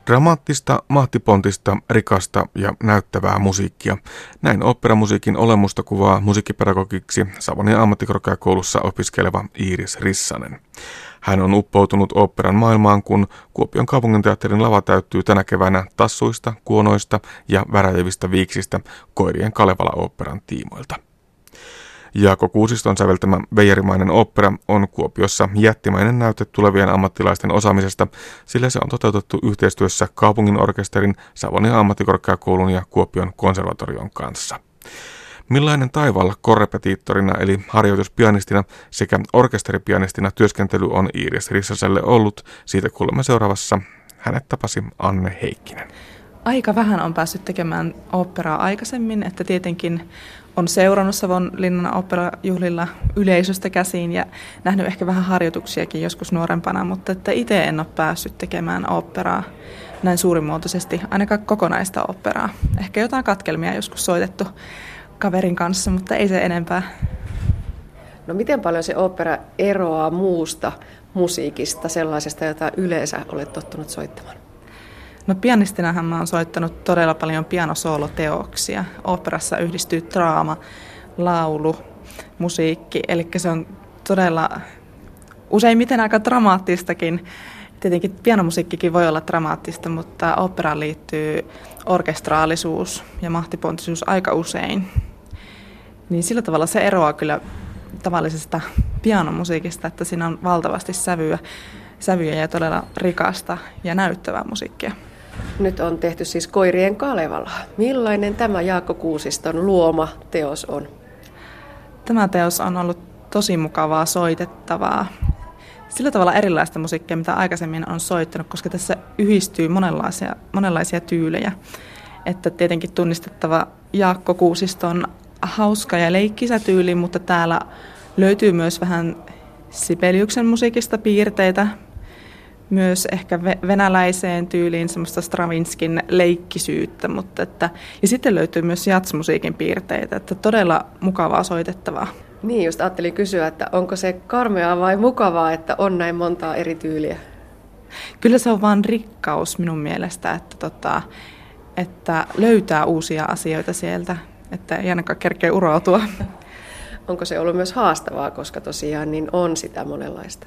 Dramaattista, mahtipontista, rikasta ja näyttävää musiikkia. Näin operamusiikin olemusta kuvaa musiikkipedagogiksi Savonin ammattikorkeakoulussa opiskeleva Iiris Rissanen. Hän on uppoutunut operan maailmaan, kun Kuopion kaupunginteatterin lava täyttyy tänä keväänä tassuista, kuonoista ja väräjevistä viiksistä koirien Kalevala-operan tiimoilta. Jaako Kuusiston säveltämä veijarimainen opera on Kuopiossa jättimäinen näyte tulevien ammattilaisten osaamisesta, sillä se on toteutettu yhteistyössä kaupungin orkesterin, Savonin ammattikorkeakoulun ja Kuopion konservatorion kanssa. Millainen taivaalla korrepetiittorina eli harjoituspianistina sekä orkesteripianistina työskentely on Iiris Rissaselle ollut, siitä kuulemme seuraavassa. Hänet tapasi Anne Heikkinen. Aika vähän on päässyt tekemään operaa aikaisemmin, että tietenkin on seurannut Savonlinnan operajuhlilla yleisöstä käsiin ja nähnyt ehkä vähän harjoituksiakin joskus nuorempana, mutta että itse en ole päässyt tekemään operaa näin suurimuotoisesti, ainakaan kokonaista operaa. Ehkä jotain katkelmia joskus soitettu kaverin kanssa, mutta ei se enempää. No miten paljon se opera eroaa muusta musiikista, sellaisesta, jota yleensä olet tottunut soittamaan? No pianistinahan mä oon soittanut todella paljon pianosooloteoksia. Operassa yhdistyy draama, laulu, musiikki, eli se on todella useimmiten aika dramaattistakin. Tietenkin pianomusiikkikin voi olla dramaattista, mutta operaan liittyy orkestraalisuus ja mahtipontisuus aika usein. Niin sillä tavalla se eroaa kyllä tavallisesta pianomusiikista, että siinä on valtavasti sävyä, sävyjä ja todella rikasta ja näyttävää musiikkia. Nyt on tehty siis Koirien Kalevala. Millainen tämä Jaakko Kuusiston luoma teos on? Tämä teos on ollut tosi mukavaa soitettavaa. Sillä tavalla erilaista musiikkia, mitä aikaisemmin on soittanut, koska tässä yhdistyy monenlaisia, monenlaisia tyylejä. Että tietenkin tunnistettava Jaakko Kuusiston hauska ja leikkisä tyyli, mutta täällä löytyy myös vähän Sibeliuksen musiikista piirteitä, myös ehkä venäläiseen tyyliin semmoista Stravinskin leikkisyyttä, mutta että, ja sitten löytyy myös jatsmusiikin piirteitä, että todella mukavaa soitettavaa. Niin, just ajattelin kysyä, että onko se karmeaa vai mukavaa, että on näin montaa eri tyyliä? Kyllä se on vaan rikkaus minun mielestä, että, tota, että löytää uusia asioita sieltä, että ei ainakaan kerkeä uroutua. Onko se ollut myös haastavaa, koska tosiaan niin on sitä monenlaista?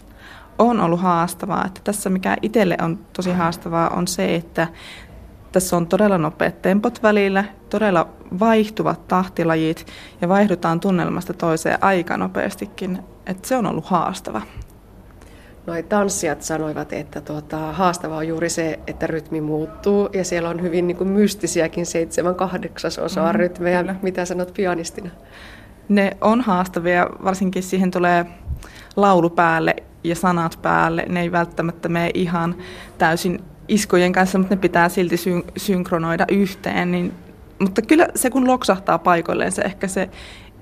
On ollut haastavaa. Että tässä mikä itselle on tosi haastavaa on se, että tässä on todella nopeat tempot välillä, todella vaihtuvat tahtilajit ja vaihdutaan tunnelmasta toiseen aika nopeastikin. Että se on ollut haastava. Noi tanssijat sanoivat, että tuota, haastavaa on juuri se, että rytmi muuttuu ja siellä on hyvin niin kuin mystisiäkin seitsemän kahdeksasosaa mm, rytmejä. Kyllä. Mitä sanot pianistina? Ne on haastavia, varsinkin siihen tulee laulu päälle ja sanat päälle. Ne ei välttämättä mene ihan täysin iskujen kanssa, mutta ne pitää silti syn- synkronoida yhteen. Niin, mutta kyllä se kun loksahtaa paikoilleen, se ehkä se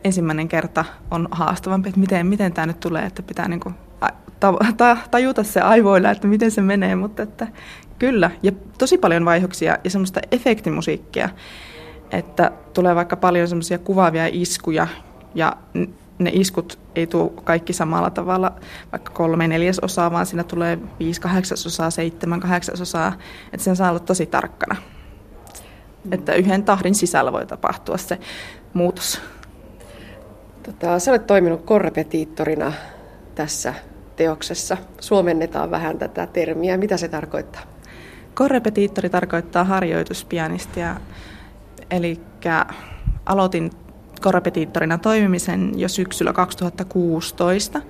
ensimmäinen kerta on haastavampi, että miten, miten tämä nyt tulee, että pitää niin kuin ta- ta- tajuta se aivoilla, että miten se menee, mutta että kyllä. Ja tosi paljon vaihoksia ja semmoista efektimusiikkia, että tulee vaikka paljon semmoisia kuvaavia iskuja ja ne iskut ei tule kaikki samalla tavalla, vaikka kolme neljäsosaa, vaan siinä tulee viisi kahdeksasosaa, seitsemän kahdeksasosaa, että sen saa olla tosi tarkkana. Mm. Että yhden tahdin sisällä voi tapahtua se muutos. Tota, sä olet toiminut korrepetiittorina tässä teoksessa. Suomennetaan vähän tätä termiä. Mitä se tarkoittaa? Korrepetiittori tarkoittaa harjoituspianistia. Eli aloitin korrepetiittorina toimimisen jo syksyllä 2016.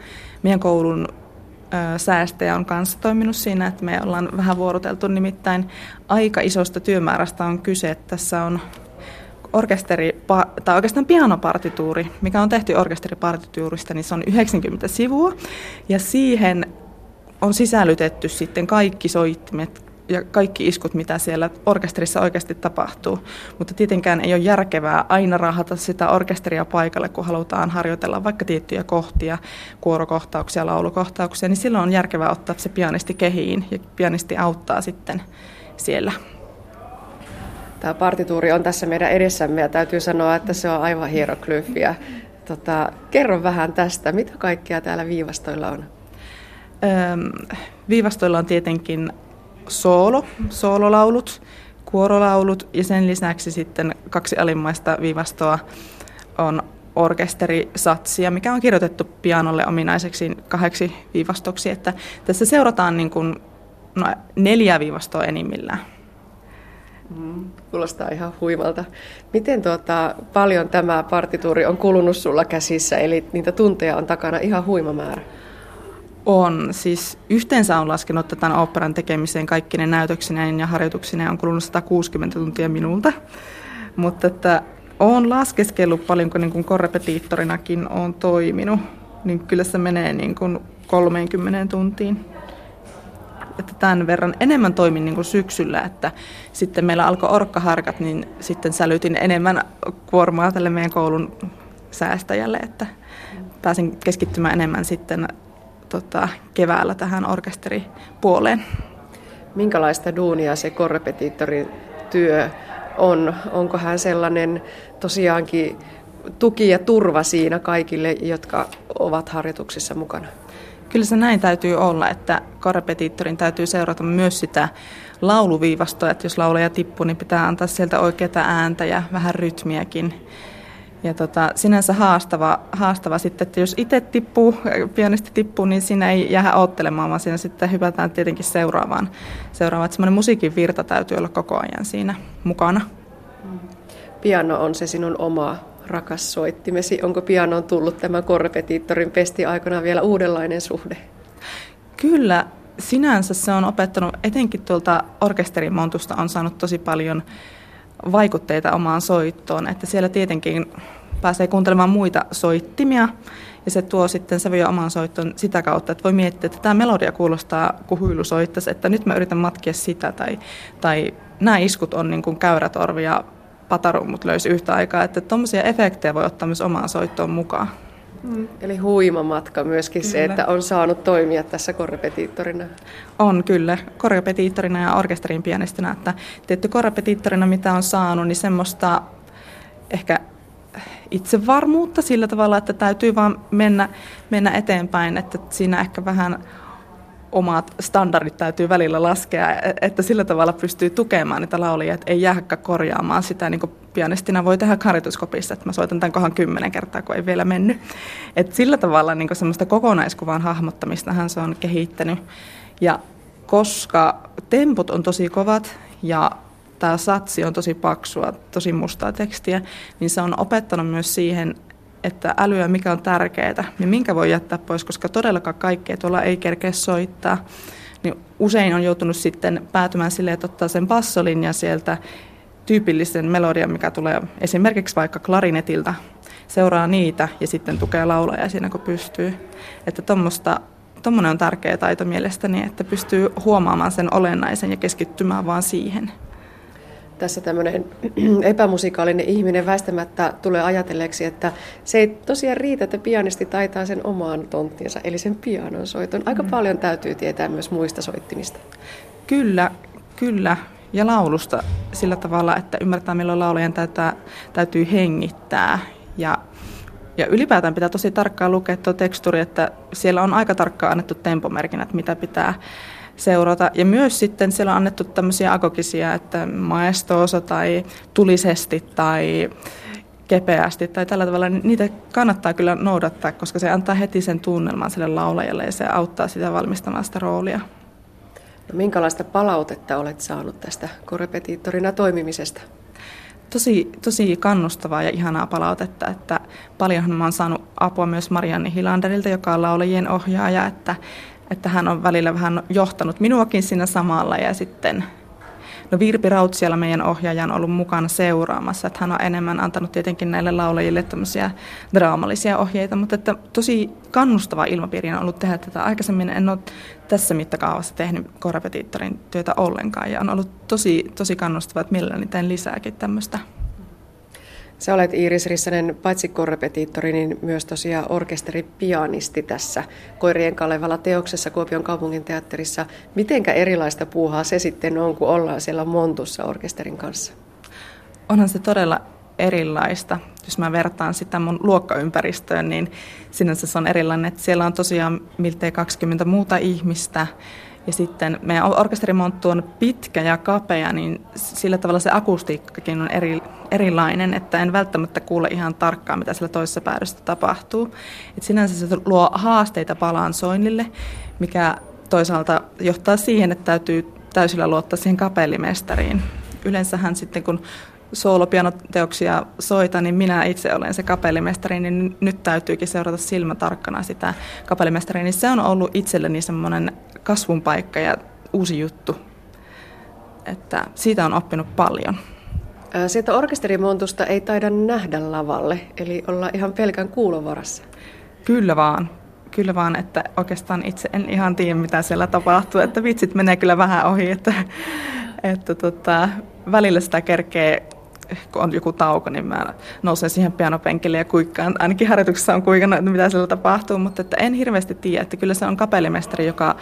Meidän koulun säästäjä on kanssa toiminut siinä, että me ollaan vähän vuoroteltu, nimittäin aika isosta työmäärästä on kyse. Tässä on orkesteri, tai oikeastaan pianopartituuri, mikä on tehty orkesteripartituurista, niin se on 90 sivua. Ja siihen on sisällytetty sitten kaikki soittimet, ja kaikki iskut, mitä siellä orkesterissa oikeasti tapahtuu. Mutta tietenkään ei ole järkevää aina rahata sitä orkesteria paikalle, kun halutaan harjoitella vaikka tiettyjä kohtia, kuorokohtauksia, laulukohtauksia, niin silloin on järkevää ottaa se pianisti kehiin ja pianisti auttaa sitten siellä. Tämä partituuri on tässä meidän edessämme ja täytyy sanoa, että se on aivan hieroglyfiä. Tota, kerro vähän tästä, mitä kaikkea täällä viivastoilla on? Öm, viivastoilla on tietenkin soolo, soololaulut, kuorolaulut ja sen lisäksi sitten kaksi alimmaista viivastoa on orkesterisatsia, mikä on kirjoitettu pianolle ominaiseksi kahdeksi viivastoksi. Että tässä seurataan niin kuin, no, neljä viivastoa enimmillään. Mm, kuulostaa ihan huimalta. Miten tuota, paljon tämä partituuri on kulunut sulla käsissä, eli niitä tunteja on takana ihan huima määrä? On. Siis yhteensä on laskenut tämän operan tekemiseen kaikki ne näytöksineen ja harjoituksineen on kulunut 160 tuntia minulta. Mutta että olen laskeskellut paljonko niin kuin korrepetiittorinakin on toiminut, niin kyllä se menee niin kuin 30 tuntiin. Että tämän verran enemmän toimin niin kuin syksyllä, että sitten meillä alkoi orkkaharkat, niin sitten sälytin enemmän kuormaa tälle meidän koulun säästäjälle, että pääsin keskittymään enemmän sitten tota, keväällä tähän orkesteripuoleen. Minkälaista duunia se korrepetiittorin työ on? Onko hän sellainen tosiaankin tuki ja turva siinä kaikille, jotka ovat harjoituksissa mukana? Kyllä se näin täytyy olla, että korrepetiittorin täytyy seurata myös sitä lauluviivastoa, että jos lauleja tippuu, niin pitää antaa sieltä oikeaa ääntä ja vähän rytmiäkin. Ja tota, sinänsä haastava, haastava sitten, että jos itse tippuu, pianisti tippuu, niin siinä ei jää ottelemaan, vaan siinä sitten hypätään tietenkin seuraavaan. seuraavaan. Että semmoinen musiikin virta täytyy olla koko ajan siinä mukana. Piano on se sinun oma rakas soittimesi. Onko pianoon tullut tämä korrepetiittorin pesti aikana vielä uudenlainen suhde? Kyllä, sinänsä se on opettanut, etenkin tuolta orkesterin montusta on saanut tosi paljon vaikutteita omaan soittoon, että siellä tietenkin pääsee kuuntelemaan muita soittimia ja se tuo sitten sävyjä omaan soittoon sitä kautta, että voi miettiä, että tämä melodia kuulostaa kuin huilu soittaisi, että nyt mä yritän matkia sitä tai, tai nämä iskut on niin kuin käyrätorvi ja patarummut löysi yhtä aikaa, että tuommoisia efektejä voi ottaa myös omaan soittoon mukaan. Mm. Eli huima matka myöskin kyllä. se, että on saanut toimia tässä korrepetiittorina. On kyllä, korrepetiittorina ja orkesterin pianistina. Että tietty korrepetiittorina, mitä on saanut, niin semmoista ehkä itsevarmuutta sillä tavalla, että täytyy vaan mennä, mennä eteenpäin, että siinä ehkä vähän omat standardit täytyy välillä laskea, että sillä tavalla pystyy tukemaan niitä laulijia, että ei jääkään korjaamaan sitä, niin kuin pianistina voi tehdä karituskopissa, että mä soitan tämän kohan kymmenen kertaa, kun ei vielä mennyt. Et sillä tavalla niin semmoista kokonaiskuvan hahmottamistahan se on kehittänyt. Ja koska temput on tosi kovat ja tämä satsi on tosi paksua, tosi mustaa tekstiä, niin se on opettanut myös siihen, että älyä, mikä on tärkeää ja minkä voi jättää pois, koska todellakaan kaikkea tuolla ei kerkeä soittaa. Niin usein on joutunut sitten päätymään silleen, että ottaa sen bassolinja sieltä tyypillisen melodian, mikä tulee esimerkiksi vaikka klarinetilta, seuraa niitä ja sitten tukee laulajaa siinä, kun pystyy. Että tuommoinen on tärkeä taito mielestäni, että pystyy huomaamaan sen olennaisen ja keskittymään vaan siihen tässä tämmöinen epämusikaalinen ihminen väistämättä tulee ajatelleeksi, että se ei tosiaan riitä, että pianisti taitaa sen omaan tonttiensa, eli sen pianon soiton. Aika mm. paljon täytyy tietää myös muista soittimista. Kyllä, kyllä. Ja laulusta sillä tavalla, että ymmärtää milloin laulajan täytyy, täytyy hengittää. Ja, ja ylipäätään pitää tosi tarkkaan lukea tuo teksturi, että siellä on aika tarkkaan annettu tempomerkinnät, mitä pitää seurata. Ja myös sitten siellä on annettu tämmöisiä agogisia, että maestoosa tai tulisesti tai kepeästi tai tällä tavalla, niin niitä kannattaa kyllä noudattaa, koska se antaa heti sen tunnelman sille laulajalle ja se auttaa sitä valmistamaan sitä roolia. No, minkälaista palautetta olet saanut tästä korepetiittorina toimimisesta? Tosi, tosi kannustavaa ja ihanaa palautetta, että paljonhan mä oon saanut apua myös Marianne Hilanderilta, joka on laulajien ohjaaja, että, että hän on välillä vähän johtanut minuakin siinä samalla ja sitten No Virpi Rautsiala, meidän ohjaaja, on ollut mukana seuraamassa. Että hän on enemmän antanut tietenkin näille laulajille tämmöisiä draamallisia ohjeita, mutta että tosi kannustava ilmapiiri on ollut tehdä tätä. Aikaisemmin en ole tässä mittakaavassa tehnyt korrepetiittorin työtä ollenkaan ja on ollut tosi, tosi kannustavaa, että mielelläni teen lisääkin tämmöistä. Sä olet Iiris Rissanen paitsi korrepetiittori, niin myös tosiaan orkesteripianisti tässä Koirien Kalevalla teoksessa Kuopion kaupungin teatterissa. Mitenkä erilaista puuhaa se sitten on, kun ollaan siellä Montussa orkesterin kanssa? Onhan se todella erilaista. Jos mä vertaan sitä mun luokkaympäristöön, niin sinänsä se on erilainen, että siellä on tosiaan miltei 20 muuta ihmistä, ja sitten meidän orkesterimonttu on pitkä ja kapea, niin sillä tavalla se akustiikkakin on eri, erilainen, että en välttämättä kuule ihan tarkkaan, mitä siellä toisessa päädyssä tapahtuu. Et sinänsä se luo haasteita balansoinnille, mikä toisaalta johtaa siihen, että täytyy täysillä luottaa siihen kapellimestariin. Yleensähän sitten kun soolopianoteoksia soita, niin minä itse olen se kapellimestari, niin nyt täytyykin seurata silmätarkkana sitä kapellimestaria. Niin se on ollut itselleni semmoinen kasvun paikka ja uusi juttu. Että siitä on oppinut paljon. Sieltä orkesterimontusta ei taida nähdä lavalle, eli olla ihan pelkän kuulovarassa. Kyllä vaan. Kyllä vaan, että oikeastaan itse en ihan tiedä, mitä siellä tapahtuu. Että vitsit menee kyllä vähän ohi, että, että tota, välillä sitä kerkee kun on joku tauko, niin mä nousen siihen pianopenkille ja kuikkaan. Ainakin harjoituksessa on kuikannut, että mitä siellä tapahtuu, mutta että en hirveästi tiedä. Että kyllä se on kapellimestari, joka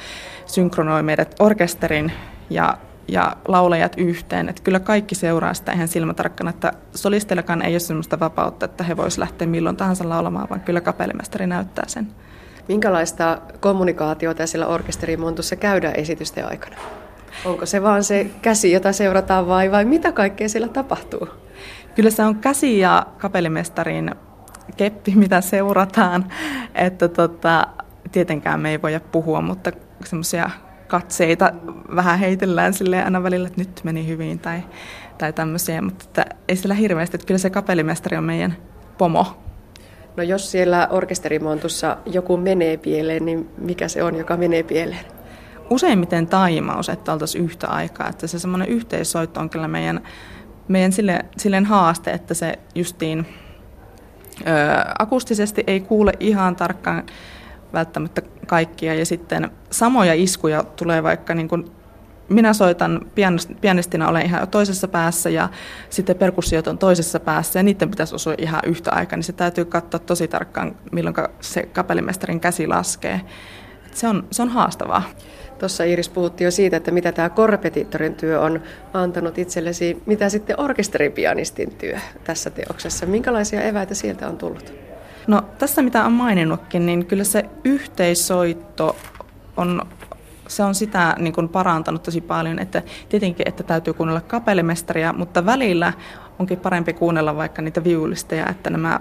synkronoi meidät orkesterin ja ja laulajat yhteen. Että kyllä kaikki seuraa sitä ihan silmätarkkana, että solisteillakaan ei ole sellaista vapautta, että he voisivat lähteä milloin tahansa laulamaan, vaan kyllä kapellimestari näyttää sen. Minkälaista kommunikaatiota siellä orkesterimontussa käydään esitysten aikana? Onko se vaan se käsi, jota seurataan vai, vai mitä kaikkea siellä tapahtuu? Kyllä se on käsi ja kapellimestarin keppi, mitä seurataan. Että tota, tietenkään me ei voida puhua, mutta semmoisia katseita vähän heitellään sille aina välillä, että nyt meni hyvin tai, tai tämmöisiä, mutta että ei sillä hirveästi, että kyllä se kapellimestari on meidän pomo. No jos siellä orkesterimontussa joku menee pieleen, niin mikä se on, joka menee pieleen? Useimmiten taimaus, että oltaisiin yhtä aikaa. Että se semmoinen yhteissoitto on kyllä meidän, meidän sille, silleen haaste, että se justiin ö, akustisesti ei kuule ihan tarkkaan välttämättä kaikkia. Ja sitten samoja iskuja tulee vaikka niin kuin minä soitan pianistina, olen ihan toisessa päässä ja sitten perkussiot on toisessa päässä ja niiden pitäisi osua ihan yhtä aikaa, niin se täytyy katsoa tosi tarkkaan, milloin se kapellimestarin käsi laskee. Se on, se on haastavaa. Tuossa Iris puhuttiin jo siitä, että mitä tämä korrepetiittorin työ on antanut itsellesi. Mitä sitten orkesteripianistin työ tässä teoksessa? Minkälaisia eväitä sieltä on tullut? No tässä mitä on maininnutkin, niin kyllä se yhteissoitto on se on sitä niin kuin parantanut tosi paljon, että tietenkin, että täytyy kuunnella kapellimestaria, mutta välillä onkin parempi kuunnella vaikka niitä viulisteja, että nämä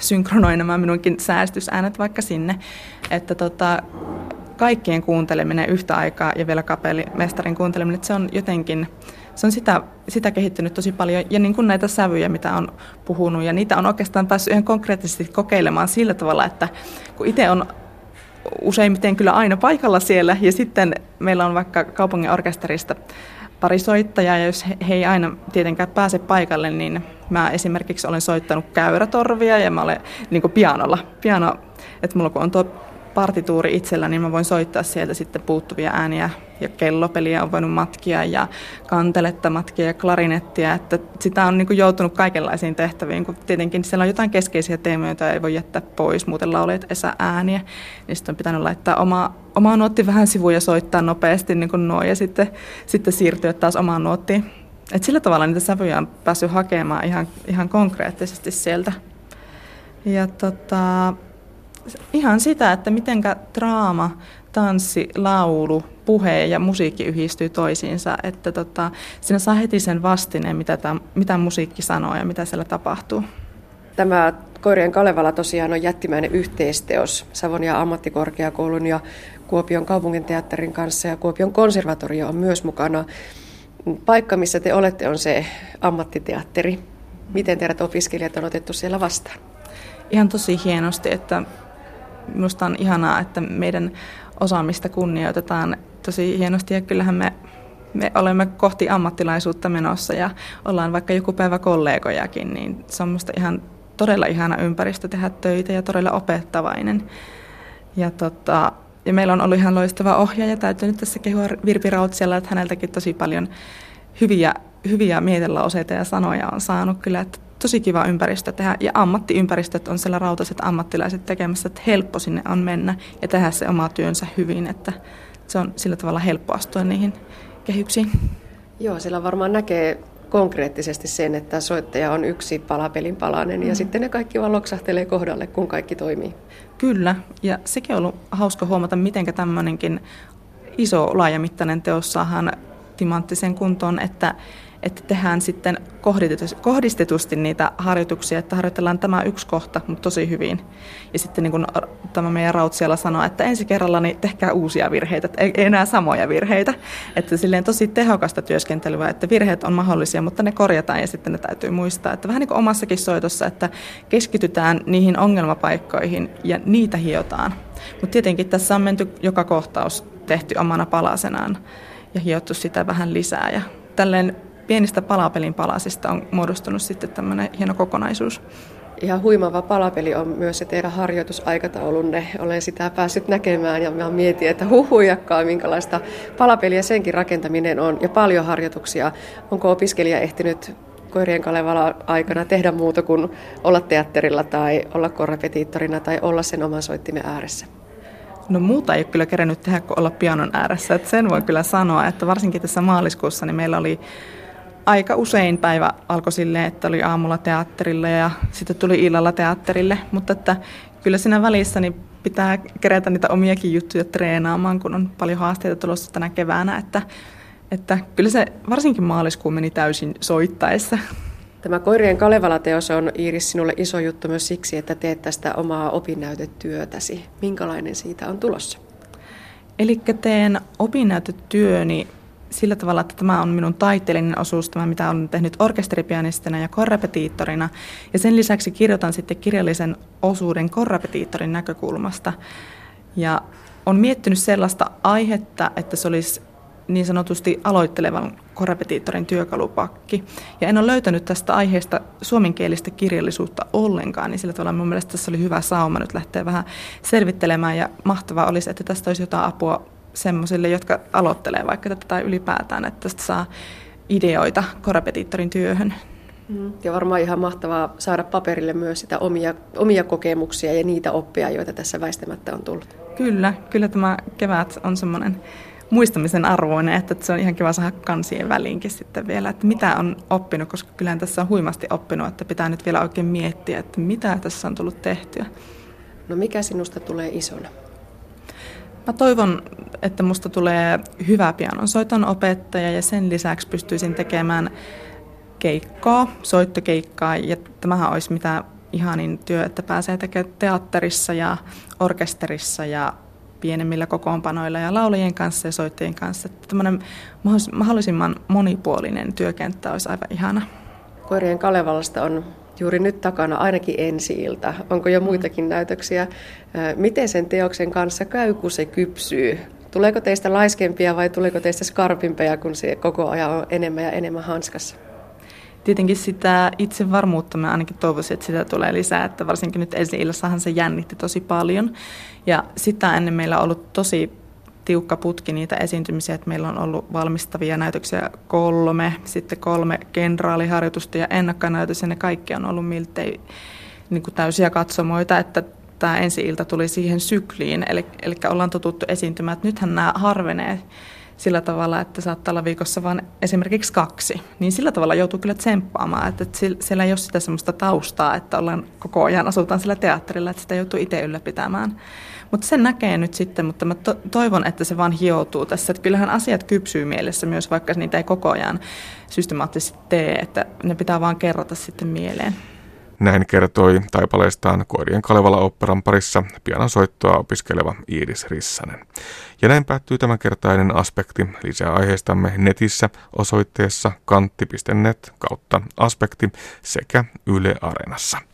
synkronoi nämä minunkin säästysäänet vaikka sinne. Että tota, kaikkien kuunteleminen yhtä aikaa ja vielä kapellimestarin kuunteleminen, että se on jotenkin, se on sitä, sitä kehittynyt tosi paljon. Ja niin kuin näitä sävyjä, mitä on puhunut, ja niitä on oikeastaan päässyt ihan konkreettisesti kokeilemaan sillä tavalla, että kun itse on useimmiten kyllä aina paikalla siellä, ja sitten meillä on vaikka kaupungin orkesterista pari soittajaa, ja jos he ei aina tietenkään pääse paikalle, niin mä esimerkiksi olen soittanut käyrätorvia, ja mä olen niin pianolla. Piano, että mulla kun on tuo partituuri itsellä, niin mä voin soittaa sieltä sitten puuttuvia ääniä ja kellopeliä on voinut matkia ja kanteletta matkia ja klarinettia, että sitä on niin joutunut kaikenlaisiin tehtäviin, kun tietenkin siellä on jotain keskeisiä teemoja, joita ei voi jättää pois, muuten lauleet esä ääniä, niin sitten on pitänyt laittaa oma, oma nuotti vähän sivuun ja soittaa nopeasti niin kuin nuo ja sitten, sitten siirtyä taas omaan nuottiin. Et sillä tavalla niitä sävyjä on päässyt hakemaan ihan, ihan konkreettisesti sieltä. Ja tota, Ihan sitä, että mitenkä draama, tanssi, laulu, puhe ja musiikki yhdistyy toisiinsa, että tota, siinä saa heti sen vastineen, mitä, tämän, mitä musiikki sanoo ja mitä siellä tapahtuu. Tämä Koirien Kalevala tosiaan on jättimäinen yhteisteos Savonia ammattikorkeakoulun ja Kuopion kaupunginteatterin kanssa ja Kuopion konservatorio on myös mukana. Paikka, missä te olette, on se ammattiteatteri. Miten teidät opiskelijat on otettu siellä vastaan? Ihan tosi hienosti, että minusta on ihanaa, että meidän osaamista kunnioitetaan tosi hienosti ja kyllähän me, me olemme kohti ammattilaisuutta menossa ja ollaan vaikka joku päivä kollegojakin, niin se on minusta ihan todella ihana ympäristö tehdä töitä ja todella opettavainen. Ja, tota, ja meillä on ollut ihan loistava ohjaaja. Täytyy nyt tässä kehua Virpi Rautsialla, että häneltäkin tosi paljon hyviä, hyviä mietelauseita ja sanoja on saanut kyllä. Että tosi kiva ympäristö tehdä. Ja ammattiympäristöt on siellä rautaiset ammattilaiset tekemässä, että helppo sinne on mennä ja tehdä se oma työnsä hyvin. Että se on sillä tavalla helppo astua niihin kehyksiin. Joo, sillä varmaan näkee konkreettisesti sen, että soittaja on yksi palapelin palanen ja mm. sitten ne kaikki vaan loksahtelee kohdalle, kun kaikki toimii. Kyllä, ja sekin on ollut hauska huomata, miten tämmöinenkin iso laajamittainen teos saadaan timanttiseen kuntoon, että että tehdään sitten kohdistetusti niitä harjoituksia, että harjoitellaan tämä yksi kohta, mutta tosi hyvin. Ja sitten niin kuin tämä meidän Rautsialla sanoo, että ensi kerralla niin tehkää uusia virheitä, että ei enää samoja virheitä. Että silleen tosi tehokasta työskentelyä, että virheet on mahdollisia, mutta ne korjataan ja sitten ne täytyy muistaa. Että vähän niin kuin omassakin soitossa, että keskitytään niihin ongelmapaikkoihin ja niitä hiotaan. Mutta tietenkin tässä on menty joka kohtaus tehty omana palasenaan ja hiottu sitä vähän lisää. Ja tälleen pienistä palapelin palasista on muodostunut sitten tämmöinen hieno kokonaisuus. Ihan huimava palapeli on myös se teidän harjoitusaikataulunne. Olen sitä päässyt näkemään ja mä mietin, että huhujakkaa, minkälaista palapeliä senkin rakentaminen on ja paljon harjoituksia. Onko opiskelija ehtinyt Koirien Kalevala aikana tehdä muuta kuin olla teatterilla tai olla korrepetiittorina tai olla sen oman soittimen ääressä? No muuta ei ole kyllä kerännyt tehdä kuin olla pianon ääressä. Et sen voi kyllä sanoa, että varsinkin tässä maaliskuussa niin meillä oli aika usein päivä alkoi silleen, että oli aamulla teatterille ja sitten tuli illalla teatterille, mutta että kyllä siinä välissä niin pitää kerätä niitä omiakin juttuja treenaamaan, kun on paljon haasteita tulossa tänä keväänä, että, että kyllä se varsinkin maaliskuun meni täysin soittaessa. Tämä Koirien Kalevala-teos on Iiris sinulle iso juttu myös siksi, että teet tästä omaa opinnäytetyötäsi. Minkälainen siitä on tulossa? Eli teen opinnäytetyöni sillä tavalla, että tämä on minun taiteellinen osuus, tämä mitä olen tehnyt orkesteripianistina ja korrepetiittorina. Ja sen lisäksi kirjoitan sitten kirjallisen osuuden korrepetiittorin näkökulmasta. Ja on miettinyt sellaista aihetta, että se olisi niin sanotusti aloittelevan korrepetiittorin työkalupakki. Ja en ole löytänyt tästä aiheesta suomenkielistä kirjallisuutta ollenkaan, niin sillä tavalla mun mielestä tässä oli hyvä sauma nyt lähteä vähän selvittelemään. Ja mahtavaa olisi, että tästä olisi jotain apua semmoisille, jotka aloittelee vaikka tätä tai ylipäätään, että tästä saa ideoita korrepetiittorin työhön. Mm. Ja varmaan ihan mahtavaa saada paperille myös sitä omia, omia kokemuksia ja niitä oppia, joita tässä väistämättä on tullut. Kyllä, kyllä tämä kevät on semmoinen muistamisen arvoinen, että se on ihan kiva saada kansien väliinkin sitten vielä, että mitä on oppinut, koska kyllähän tässä on huimasti oppinut, että pitää nyt vielä oikein miettiä, että mitä tässä on tullut tehtyä. No mikä sinusta tulee isona? Mä toivon, että musta tulee hyvä pianonsoiton opettaja ja sen lisäksi pystyisin tekemään keikkaa, soittokeikkaa ja tämähän olisi mitä ihanin työ, että pääsee tekemään teatterissa ja orkesterissa ja pienemmillä kokoonpanoilla ja laulajien kanssa ja soittajien kanssa. Tämmöinen mahdollisimman monipuolinen työkenttä olisi aivan ihana. Koirien Kalevalasta on juuri nyt takana ainakin ensi ilta. Onko jo muitakin näytöksiä? Miten sen teoksen kanssa käy, kun se kypsyy? Tuleeko teistä laiskempia vai tuleeko teistä skarpimpia, kun se koko ajan on enemmän ja enemmän hanskassa? Tietenkin sitä itse varmuutta mä ainakin toivoisin, että sitä tulee lisää, että varsinkin nyt ensi illassahan se jännitti tosi paljon. Ja sitä ennen meillä on ollut tosi tiukka putki niitä esiintymisiä, että meillä on ollut valmistavia näytöksiä kolme, sitten kolme kenraaliharjoitusta ja ennakkonäytös, ja ne kaikki on ollut miltei niin kuin täysiä katsomoita, että tämä ensi ilta tuli siihen sykliin, eli, eli ollaan totuttu esiintymään, että nythän nämä harvenee sillä tavalla, että saattaa olla viikossa vain esimerkiksi kaksi. Niin sillä tavalla joutuu kyllä tsemppaamaan, että siellä ei ole sitä semmoista taustaa, että ollaan koko ajan asutaan sillä teatterilla, että sitä joutuu itse ylläpitämään. Mutta sen näkee nyt sitten, mutta mä to- toivon, että se vaan hioutuu tässä. Että kyllähän asiat kypsyy mielessä myös, vaikka niitä ei koko ajan systemaattisesti tee, että ne pitää vaan kerrota sitten mieleen. Näin kertoi taipaleistaan Koirien Kalevala operan parissa pianon soittoa opiskeleva Iiris Rissanen. Ja näin päättyy tämänkertainen aspekti. Lisää aiheistamme netissä osoitteessa kantti.net kautta aspekti sekä Yle Areenassa.